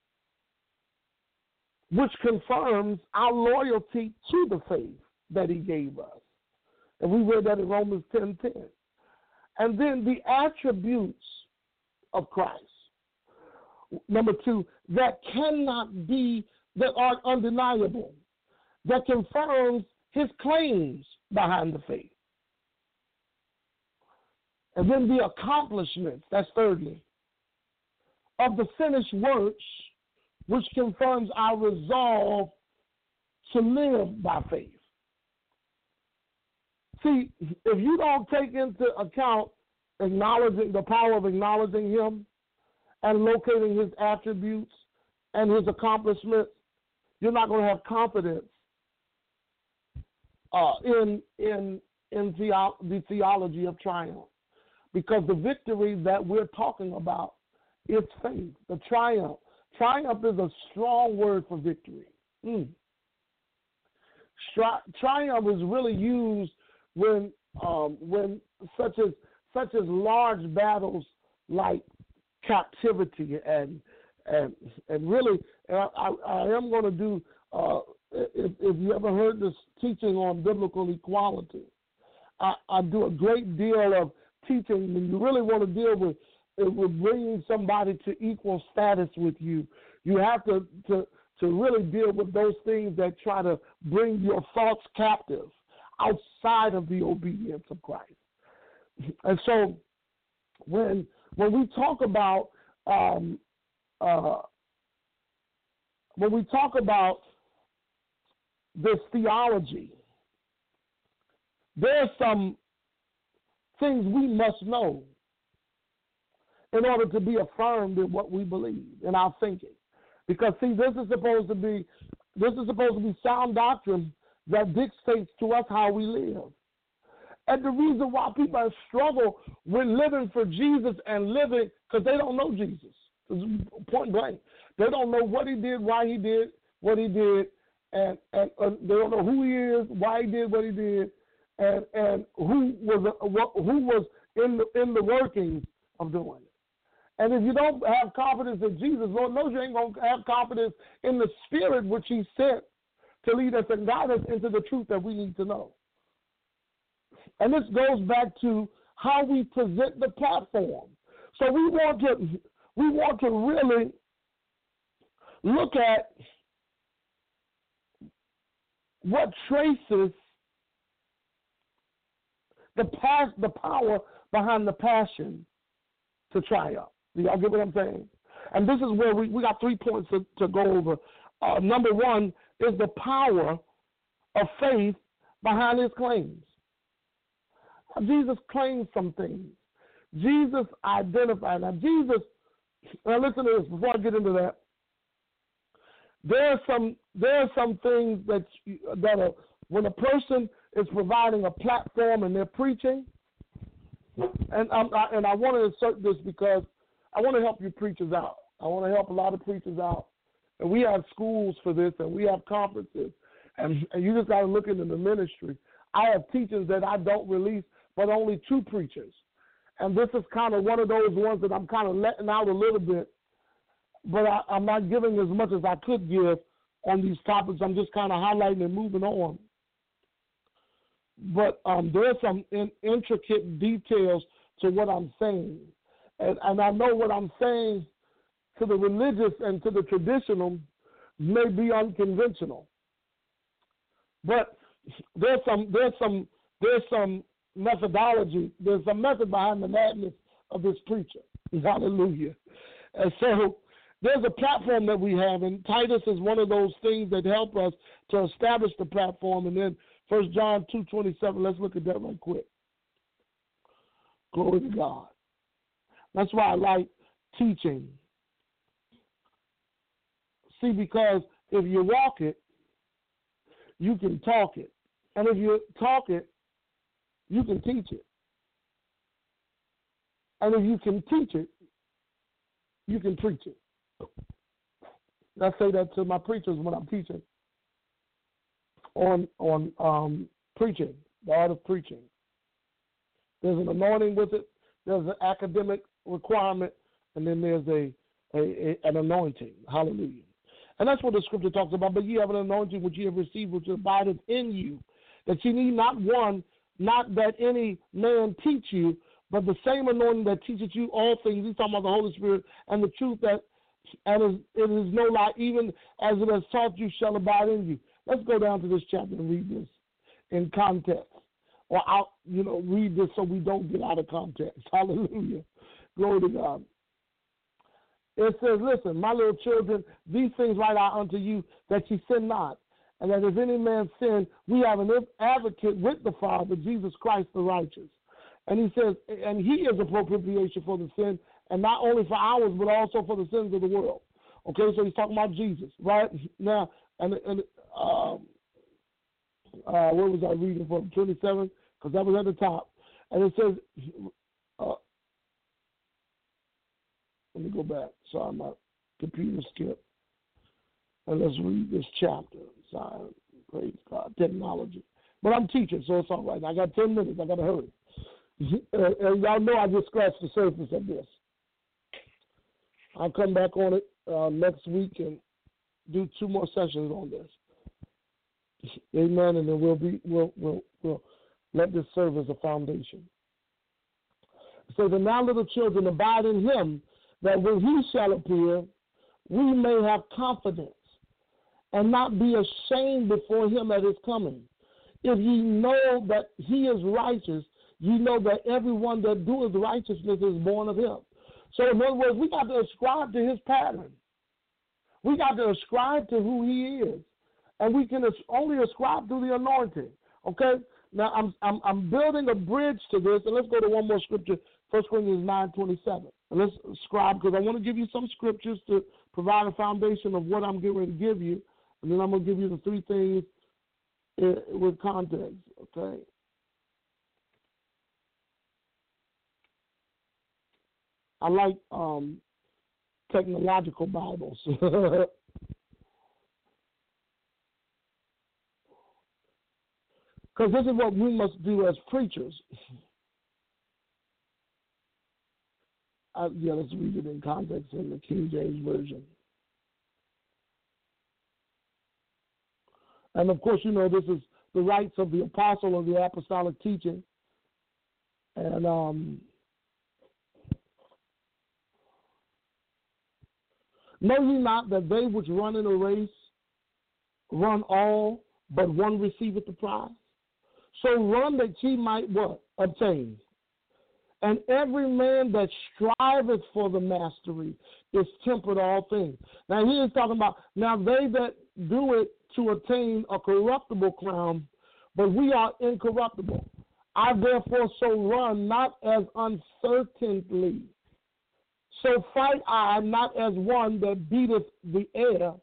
which confirms our loyalty to the faith that he gave us. And we read that in Romans 10 10. And then the attributes of Christ. Number two, that cannot be, that are undeniable, that confirms his claims behind the faith. And then the accomplishments, that's thirdly, of the finished works which confirms our resolve to live by faith. See, if you don't take into account acknowledging the power of acknowledging Him and locating His attributes and His accomplishments, you're not going to have confidence uh, in in in the, the theology of triumph, because the victory that we're talking about is faith, the triumph Triumph is a strong word for victory. Mm. Stri- triumph is really used when um, when such as such as large battles like captivity and and and really, and I, I, I am going to do. Uh, if, if you ever heard this teaching on biblical equality, I, I do a great deal of teaching when you really want to deal with with bringing somebody to equal status with you. You have to to to really deal with those things that try to bring your thoughts captive outside of the obedience of Christ. And so when when we talk about um, uh, when we talk about this theology, there are some things we must know in order to be affirmed in what we believe in our thinking. Because see, this is supposed to be this is supposed to be sound doctrine that dictates to us how we live. And the reason why people struggle with living for Jesus and living because they don't know Jesus. Point blank. They don't know what he did, why he did what he did, and, and uh, they don't know who he is, why he did what he did, and and who was uh, who was in the in the workings of doing it. And if you don't have confidence in Jesus, Lord knows you ain't gonna have confidence in the Spirit which He sent to lead us and guide us into the truth that we need to know. And this goes back to how we present the platform. So we want to we want to really look at what traces the past the power behind the passion to triumph. Do y'all get what I'm saying? And this is where we, we got three points to, to go over. Uh, number one is the power of faith behind his claims. Jesus claimed some things. Jesus identified. Now, Jesus, now listen to this before I get into that. There are some there are some things that that are when a person is providing a platform and they're preaching, and I, and I want to insert this because I want to help you preachers out. I want to help a lot of preachers out. And we have schools for this and we have conferences. And, and you just got to look into the ministry. I have teachings that I don't release, but only two preachers. And this is kind of one of those ones that I'm kind of letting out a little bit, but I, I'm not giving as much as I could give on these topics. I'm just kind of highlighting and moving on. But um, there are some in, intricate details to what I'm saying. And, and I know what I'm saying to the religious and to the traditional may be unconventional. But there's some there's some there's some methodology, there's a method behind the madness of this preacher. Hallelujah. And so there's a platform that we have, and Titus is one of those things that help us to establish the platform. And then First John two twenty seven. Let's look at that right quick. Glory to God. That's why I like teaching. See, because if you walk it, you can talk it. And if you talk it, you can teach it. And if you can teach it, you can preach it. I say that to my preachers when I'm teaching on on um, preaching, the art of preaching. There's an anointing with it. There's an academic requirement, and then there's a, a, a, an anointing. Hallelujah. And that's what the scripture talks about. But ye have an anointing which ye have received, which abideth in you, that ye need not one, not that any man teach you, but the same anointing that teaches you all things. He's talking about the Holy Spirit and the truth that and it is no lie, even as it has taught you shall abide in you. Let's go down to this chapter and read this in context. Or out, you know, read this so we don't get out of context. Hallelujah. Glory to God. It says, Listen, my little children, these things write I unto you that ye sin not. And that if any man sin, we have an advocate with the Father, Jesus Christ the righteous. And he says, and he is a propitiation for the sin, and not only for ours, but also for the sins of the world. Okay, so he's talking about Jesus, right? Now, and, and um, uh, what was I reading from? 27? Because that was at the top. And it says, uh, let me go back. Sorry, my computer skipped. And let's read this chapter. Sorry, praise God, technology. But I'm teaching, so it's all right. I got 10 minutes. I got to hurry. and y'all know I just scratched the surface of this. I'll come back on it uh, next week and do two more sessions on this. Amen. And then we'll be we'll we'll we'll let this serve as a foundation. So the now little children abide in him, that when he shall appear, we may have confidence and not be ashamed before him at his coming. If ye know that he is righteous, ye know that everyone that doeth righteousness is born of him. So, in other words, we got to ascribe to his pattern. We got to ascribe to who he is. And we can only ascribe to the anointing. Okay? Now, I'm, I'm, I'm building a bridge to this, and let's go to one more scripture, 1 Corinthians nine twenty seven. Let's ascribe, because I want to give you some scriptures to provide a foundation of what I'm ready to give you. And then I'm going to give you the three things eh, with context. Okay? I like um, technological Bibles. Because this is what we must do as preachers. Uh, yeah, let's read it in context in the King James Version. And of course, you know, this is the rights of the apostle of the apostolic teaching. And um, Know ye not that they which run in a race run all, but one receiveth the prize? So run that ye might what? Obtain. And every man that striveth for the mastery is tempered all things. Now he is talking about now they that do it to attain a corruptible crown, but we are incorruptible. I therefore so run not as uncertainly so fight I not as one that beateth the air,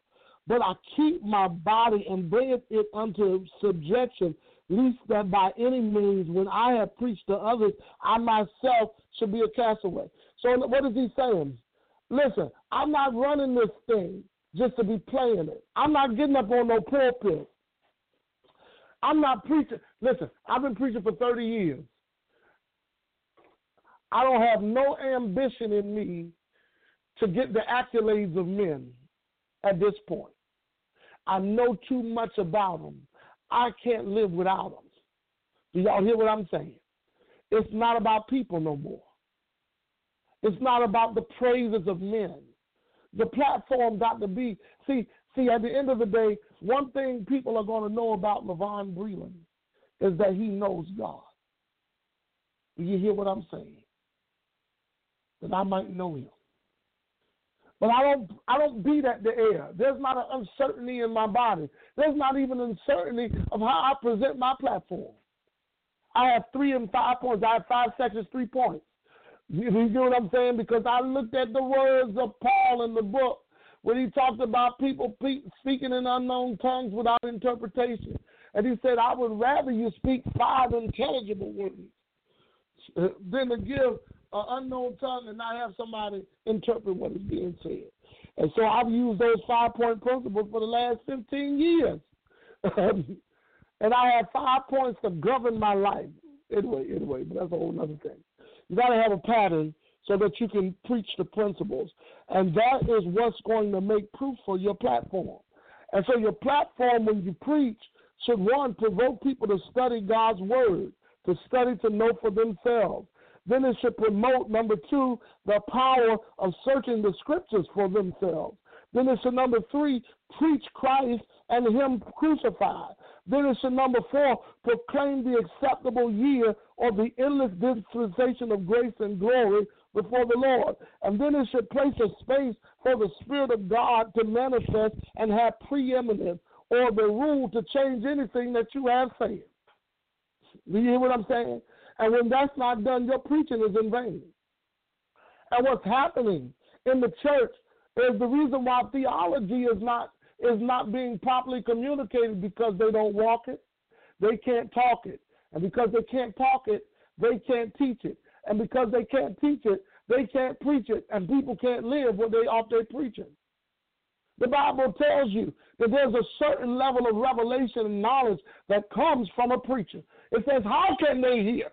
but I keep my body and bringeth it unto subjection, lest that by any means, when I have preached to others, I myself should be a castaway. So what is he saying? Listen, I'm not running this thing just to be playing it. I'm not getting up on no pulpit. I'm not preaching. Listen, I've been preaching for 30 years. I don't have no ambition in me to get the accolades of men at this point. I know too much about them. I can't live without them. Do y'all hear what I'm saying? It's not about people no more. It's not about the praises of men. The platform got to be see see at the end of the day, one thing people are going to know about Levon Breland is that he knows God. Do you hear what I'm saying? that I might know him. But I don't I don't beat at the air. There's not an uncertainty in my body. There's not even uncertainty of how I present my platform. I have three and five points. I have five sections, three points. You, you know what I'm saying? Because I looked at the words of Paul in the book when he talked about people speaking in unknown tongues without interpretation. And he said, I would rather you speak five intelligible words than to give an unknown tongue and not have somebody interpret what is being said. And so I've used those five point principles for the last 15 years. and I have five points to govern my life. Anyway, anyway, but that's a whole other thing. You got to have a pattern so that you can preach the principles. And that is what's going to make proof for your platform. And so your platform, when you preach, should one, provoke people to study God's word, to study to know for themselves, then it should promote, number two, the power of searching the scriptures for themselves. Then it should, number three, preach Christ and Him crucified. Then it should, number four, proclaim the acceptable year or the endless dispensation of grace and glory before the Lord. And then it should place a space for the Spirit of God to manifest and have preeminence or the rule to change anything that you have said. Do you hear what I'm saying? And when that's not done, your preaching is in vain. And what's happening in the church is the reason why theology is not is not being properly communicated because they don't walk it, they can't talk it, and because they can't talk it, they can't teach it, and because they can't teach it, they can't preach it, and people can't live what they off their preaching. The Bible tells you that there's a certain level of revelation and knowledge that comes from a preacher. It says, How can they hear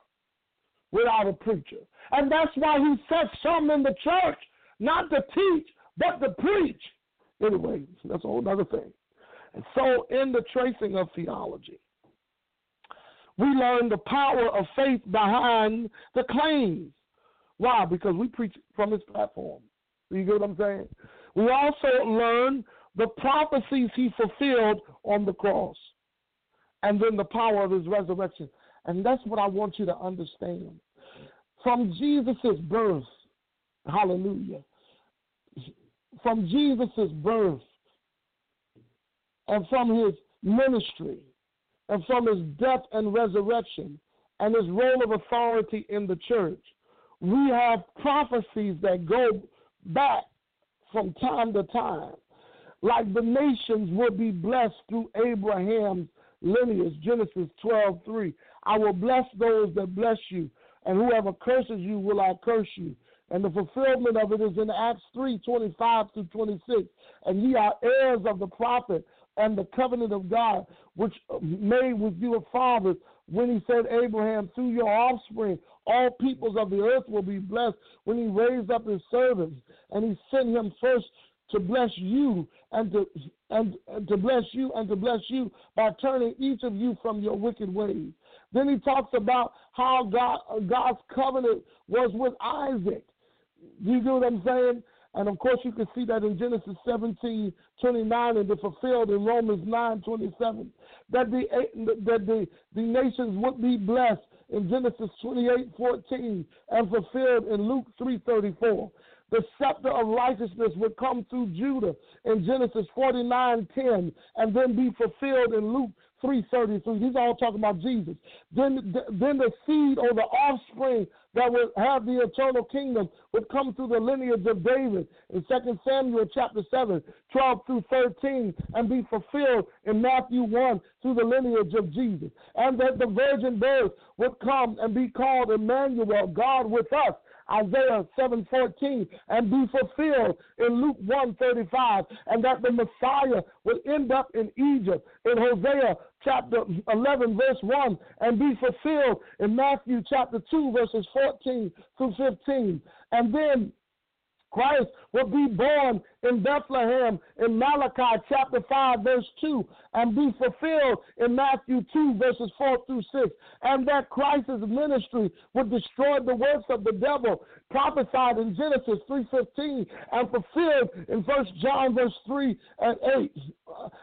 without a preacher. And that's why he set some in the church not to teach, but to preach. Anyway, that's a whole other thing. And so, in the tracing of theology, we learn the power of faith behind the claims. Why? Because we preach from his platform. You get what I'm saying? We also learn the prophecies he fulfilled on the cross and then the power of his resurrection. And that's what I want you to understand. From Jesus' birth, hallelujah, from Jesus' birth and from his ministry and from his death and resurrection and his role of authority in the church, we have prophecies that go back from time to time. Like the nations will be blessed through Abraham's lineage, Genesis 12 3. I will bless those that bless you, and whoever curses you will I curse you. And the fulfillment of it is in Acts 3 25 through 26. And ye are heirs of the prophet and the covenant of God, which made with your fathers when he said, Abraham, through your offspring, all peoples of the earth will be blessed when he raised up his servants. And he sent him first to bless you and to and, and, to bless you and to bless you by turning each of you from your wicked ways. Then he talks about how God uh, God's covenant was with Isaac. Do you get what I'm saying? And of course, you can see that in Genesis 17 29 and the fulfilled in Romans 9 27. That the, eh, that the, the nations would be blessed in Genesis 28 14 and fulfilled in Luke 3 34. The scepter of righteousness would come through Judah in Genesis 49 10 and then be fulfilled in Luke 333. These are all talking about Jesus. Then, then the seed or the offspring that would have the eternal kingdom would come through the lineage of David in 2 Samuel chapter 7, 12 through 13, and be fulfilled in Matthew 1 through the lineage of Jesus. And that the virgin birth would come and be called Emmanuel, God with us. Isaiah 7:14 and be fulfilled in Luke 1:35 and that the Messiah will end up in Egypt. In Hosea chapter 11 verse 1 and be fulfilled in Matthew chapter 2 verses 14 through 15 and then Christ will be born in Bethlehem in Malachi chapter 5, verse 2, and be fulfilled in Matthew 2, verses 4 through 6, and that Christ's ministry would destroy the works of the devil, prophesied in Genesis 3.15, and fulfilled in 1 John verse 3 and 8.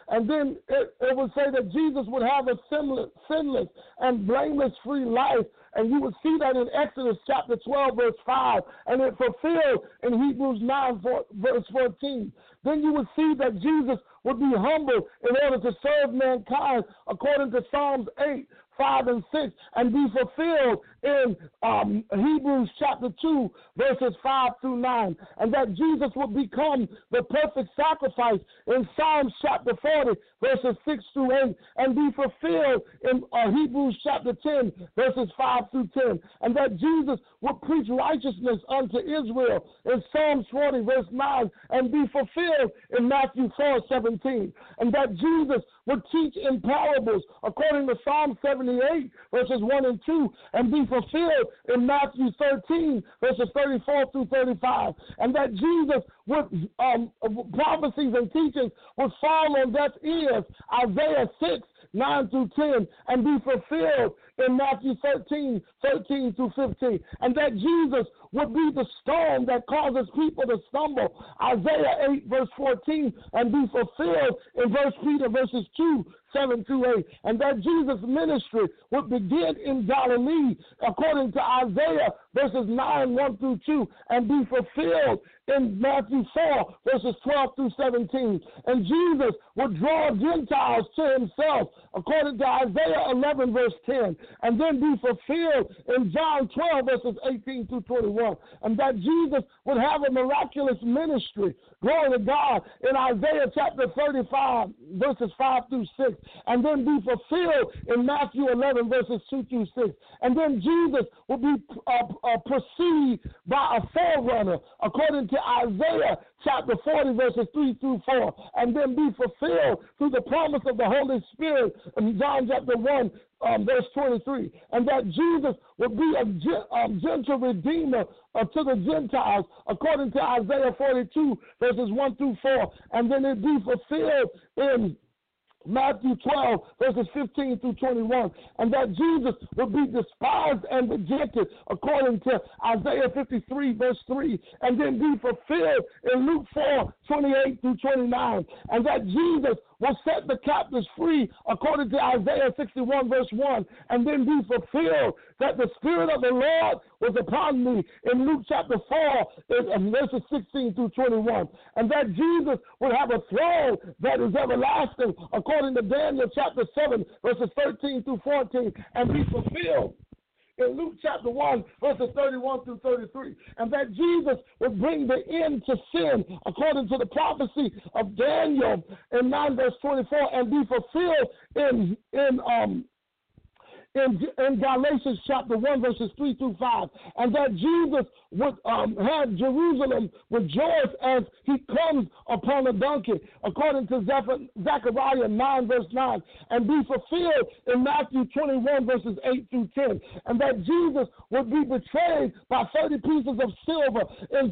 And then it, it would say that Jesus would have a sinless, sinless and blameless free life and you will see that in Exodus chapter 12, verse 5, and it fulfilled in Hebrews 9, verse 14. Then you will see that Jesus would be humble in order to serve mankind according to Psalms 8, 5 and 6 and be fulfilled in um, Hebrews chapter 2, verses 5 through 9. And that Jesus would become the perfect sacrifice in Psalms chapter 40, verses 6 through 8, and be fulfilled in uh, Hebrews chapter 10, verses 5 through 10. And that Jesus would preach righteousness unto Israel in Psalms 40, verse 9, and be fulfilled in Matthew 4, 17. And that Jesus would teach in parables according to Psalm 78, verses 1 and 2, and be fulfilled in Matthew 13, verses 34 through 35. And that Jesus would, um, prophecies and teachings would fall on deaf ears, Isaiah 6, 9 through 10, and be fulfilled in Matthew 13, 13 through 15. And that Jesus would be the stone that causes people to stumble. Isaiah 8, verse 14, and be fulfilled in First Peter, verses 2, 7 through 8. And that Jesus' ministry would begin in Galilee, according to Isaiah, verses 9, 1 through 2, and be fulfilled in Matthew 4, verses 12 through 17. And Jesus would draw Gentiles to himself, according to Isaiah 11, verse 10, and then be fulfilled in John 12, verses 18 through 21. And that Jesus would have a miraculous ministry, glory to God, in Isaiah chapter 35, verses 5 through 6, and then be fulfilled in Matthew 11, verses 2 through 6. And then Jesus will be uh, uh, by a forerunner, according to Isaiah chapter 40, verses 3 through 4, and then be fulfilled through the promise of the Holy Spirit in John chapter 1, um, verse 23, and that Jesus would be a um, gentle redeemer uh, to the Gentiles, according to Isaiah 42, verses 1 through 4, and then it be fulfilled in Matthew 12, verses 15 through 21, and that Jesus would be despised and rejected according to Isaiah 53, verse 3, and then be fulfilled in Luke 4, 28 through 29, and that Jesus will set the captives free according to Isaiah 61, verse 1, and then be fulfilled that the Spirit of the Lord was upon me. In Luke chapter 4, in verses 16 through 21, and that Jesus would have a throne that is everlasting according to Daniel chapter 7, verses 13 through 14, and be fulfilled in Luke chapter 1, verses 31 through 33, and that Jesus would bring the end to sin according to the prophecy of Daniel in 9 verse 24 and be fulfilled in, in um, in, in Galatians chapter 1, verses 3 through 5, and that Jesus would um, have Jerusalem rejoice as he comes upon a donkey, according to Zechariah 9, verse 9, and be fulfilled in Matthew 21, verses 8 through 10, and that Jesus would be betrayed by 30 pieces of silver in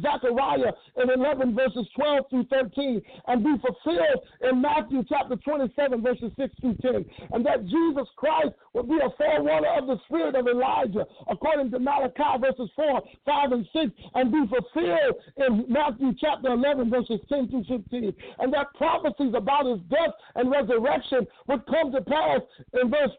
Zechariah in 11, verses 12 through 13, and be fulfilled in Matthew chapter 27, verses 6 through 10, and that Jesus Christ Christ would be a forerunner of the spirit of Elijah, according to Malachi verses 4, 5, and 6, and be fulfilled in Matthew chapter 11, verses 10 through 15. And that prophecies about his death and resurrection would come to pass in verse.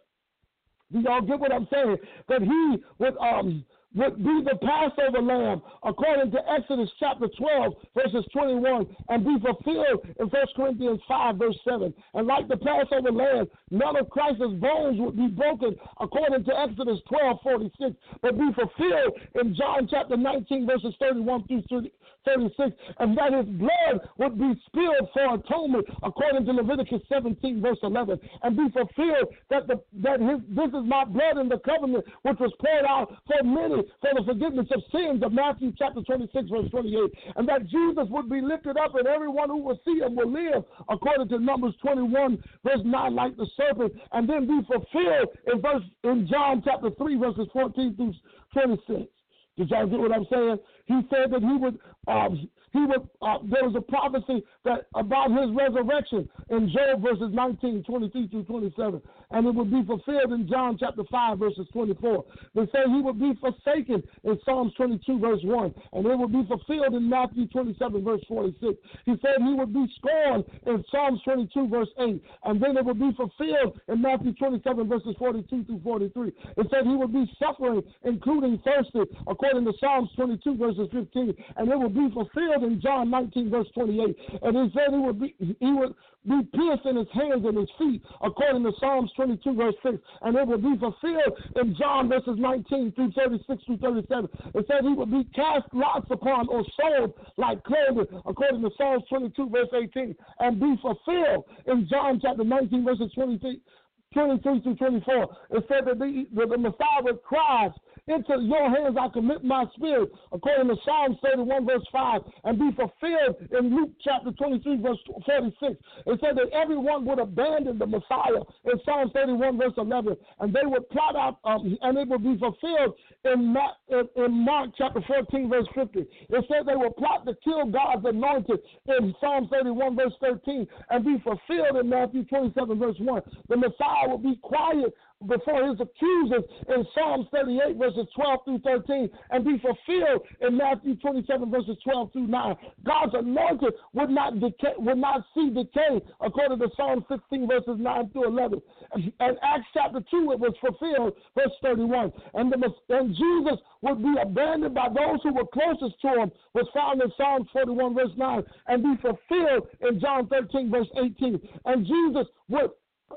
Do y'all get what I'm saying? That he would um would be the Passover lamb, according to Exodus chapter 12, verses 21, and be fulfilled in 1 Corinthians 5, verse 7. And like the Passover lamb, none of Christ's bones would be broken, according to Exodus 12, 46, but be fulfilled in John chapter 19, verses 31 through 30, 36, and that his blood would be spilled for atonement, according to Leviticus 17, verse 11, and be fulfilled that the that his this is my blood in the covenant which was poured out for many for the forgiveness of sins of Matthew chapter 26, verse 28, and that Jesus would be lifted up, and everyone who will see him will live, according to Numbers 21, verse 9, like the serpent, and then be fulfilled in verse in John chapter 3, verses 14 through 26. Did y'all get what I'm saying? He said that he would um, he would uh, there was a prophecy that about his resurrection in Job verses 19, 23 through 27, and it would be fulfilled in John chapter 5 verses 24. They say he would be forsaken in Psalms 22 verse 1, and it would be fulfilled in Matthew 27 verse 46. He said he would be scorned in Psalms 22 verse 8, and then it would be fulfilled in Matthew 27 verses 42 through 43. It said he would be suffering, including thirsty, according to Psalms 22 verses 15, and it would be fulfilled in John 19, verse 28. And he said he would be he would be pierced in his hands and his feet, according to Psalms 22, verse 6. And it will be fulfilled in John verses 19 through 36 through 37. It said he would be cast lots upon or sold like clothing, according to Psalms 22, verse 18, and be fulfilled in John chapter 19, verses 23. 23 through 24. It said that the, the Messiah would cry into your hands I commit my spirit, according to Psalm 31, verse 5, and be fulfilled in Luke chapter 23, verse 46. It said that everyone would abandon the Messiah in Psalm 31, verse 11, and they would plot out, um, and it would be fulfilled in, in Mark chapter 14, verse 50. It said they would plot to kill God's anointed in Psalm 31, verse 13, and be fulfilled in Matthew 27, verse 1. The Messiah will be quiet before his accusers in Psalms 38, verses 12 through 13, and be fulfilled in Matthew 27, verses 12 through 9. God's anointed would not decay, would not see decay, according to Psalm 16, verses 9 through 11. And Acts chapter 2, it was fulfilled, verse 31. And, the, and Jesus would be abandoned by those who were closest to him, was found in Psalms 41, verse 9, and be fulfilled in John 13, verse 18. And Jesus would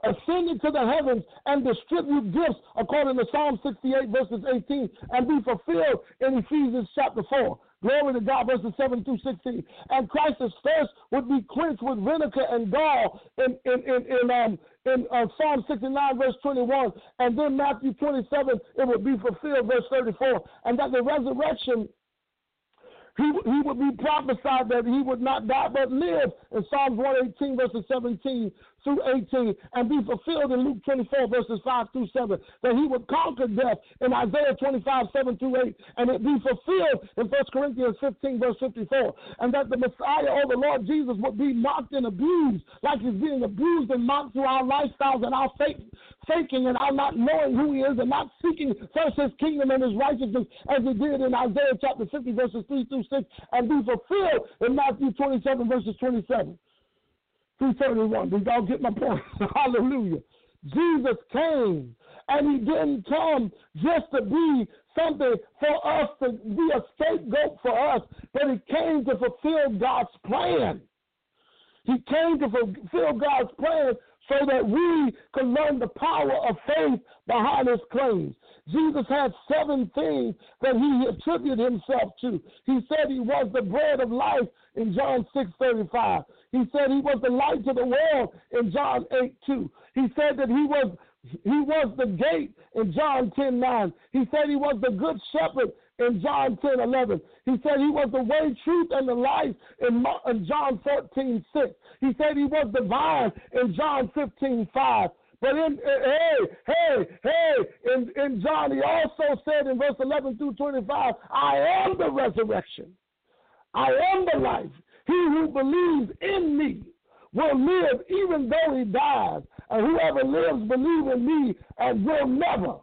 ascended to the heavens and distribute gifts according to Psalm 68 verses 18 and be fulfilled in Ephesians chapter 4. Glory to God, verses 7 through 16. And Christ's thirst would be quenched with vinegar and gall in, in, in, in, um, in uh, Psalm 69, verse 21. And then Matthew 27, it would be fulfilled, verse 34. And that the resurrection he, he would be prophesied that he would not die but live in Psalms 118, verses 17 through 18, and be fulfilled in Luke 24, verses 5 through 7, that he would conquer death in Isaiah 25, 7 through 8, and it be fulfilled in 1 Corinthians 15, verse 54, and that the Messiah or the Lord Jesus would be mocked and abused, like he's being abused and mocked through our lifestyles and our faith, faking and our not knowing who he is and not seeking first his kingdom and his righteousness as he did in Isaiah chapter 50, verses 3 through 6, and be fulfilled in Matthew 27, verses 27 through 31. Did y'all get my point? Hallelujah. Jesus came, and he didn't come just to be something for us to be a scapegoat for us, but he came to fulfill God's plan. He came to fulfill God's plan so that we could learn the power of faith behind his claims. Jesus had seven things that he attributed himself to. He said he was the bread of life in John 6 35. He said he was the light to the world in John 8 2. He said that he was he was the gate in John 10 9. He said he was the good shepherd in John 10 11. He said he was the way, truth, and the life in, John 14 6. He said he was the vine in John 15 5. But in, eh, hey, hey, hey, in, in John, he also said in verse 11 through 25, I am the resurrection. I am the life. He who believes in me will live even though he dies. And whoever lives, believe in me and will never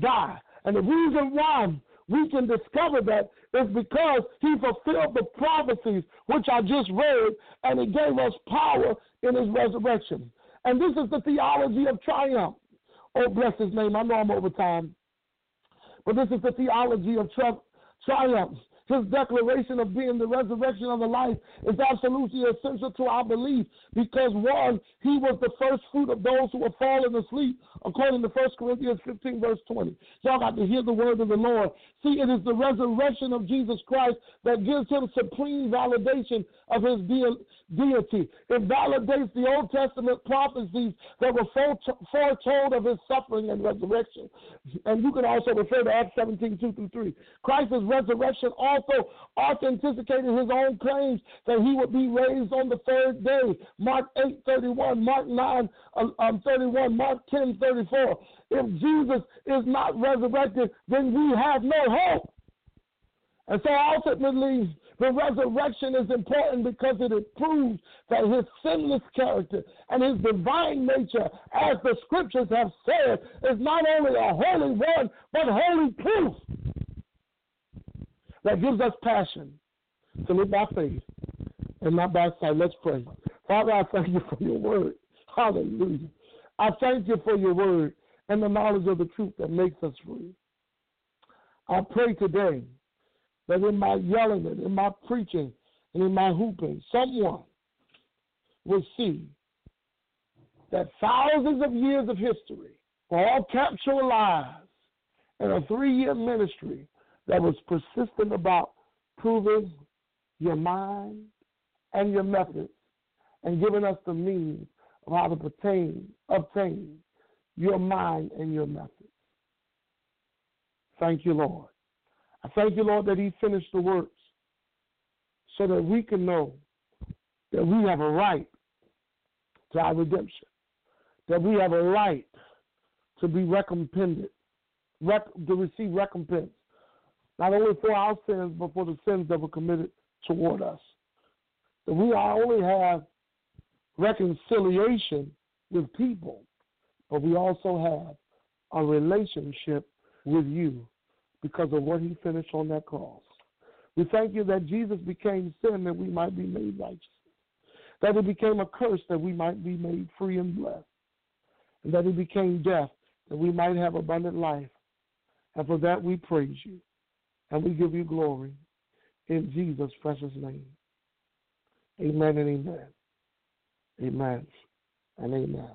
die. And the reason why we can discover that is because he fulfilled the prophecies which I just read, and he gave us power in his resurrection. And this is the theology of triumph. Oh, bless his name. I know I'm over time. But this is the theology of tri- triumph. His declaration of being the resurrection of the life is absolutely essential to our belief because, one, he was the first fruit of those who were fallen asleep, according to 1 Corinthians 15, verse 20. Y'all got to hear the word of the Lord. See, it is the resurrection of Jesus Christ that gives him supreme validation of his de- deity. It validates the Old Testament prophecies that were foretold of his suffering and resurrection. And you can also refer to Acts 17, 2 through 3. Christ's resurrection also authenticated his own claims that he would be raised on the third day. Mark 8, 31, Mark 9, um, um 31, Mark 10, 34. If Jesus is not resurrected, then we have no hope. And so ultimately, the resurrection is important because it proves that his sinless character and his divine nature, as the scriptures have said, is not only a holy one, but holy proof that gives us passion to live by faith and not by sight. Let's pray. Father, I thank you for your word. Hallelujah. I thank you for your word and the knowledge of the truth that makes us free. I pray today that in my yelling and in my preaching and in my whooping, someone will see that thousands of years of history were all captured lives in a three year ministry that was persistent about proving your mind and your methods and giving us the means of how to pertain, obtain your mind and your methods. Thank you, Lord. I thank you, Lord, that He finished the works so that we can know that we have a right to our redemption, that we have a right to be recompensed, rec- to receive recompense, not only for our sins, but for the sins that were committed toward us. That we not only have reconciliation with people, but we also have a relationship with you because of what he finished on that cross. We thank you that Jesus became sin that we might be made righteous, that he became a curse that we might be made free and blessed, and that he became death that we might have abundant life. And for that we praise you and we give you glory in Jesus' precious name. Amen and amen. Amen and amen.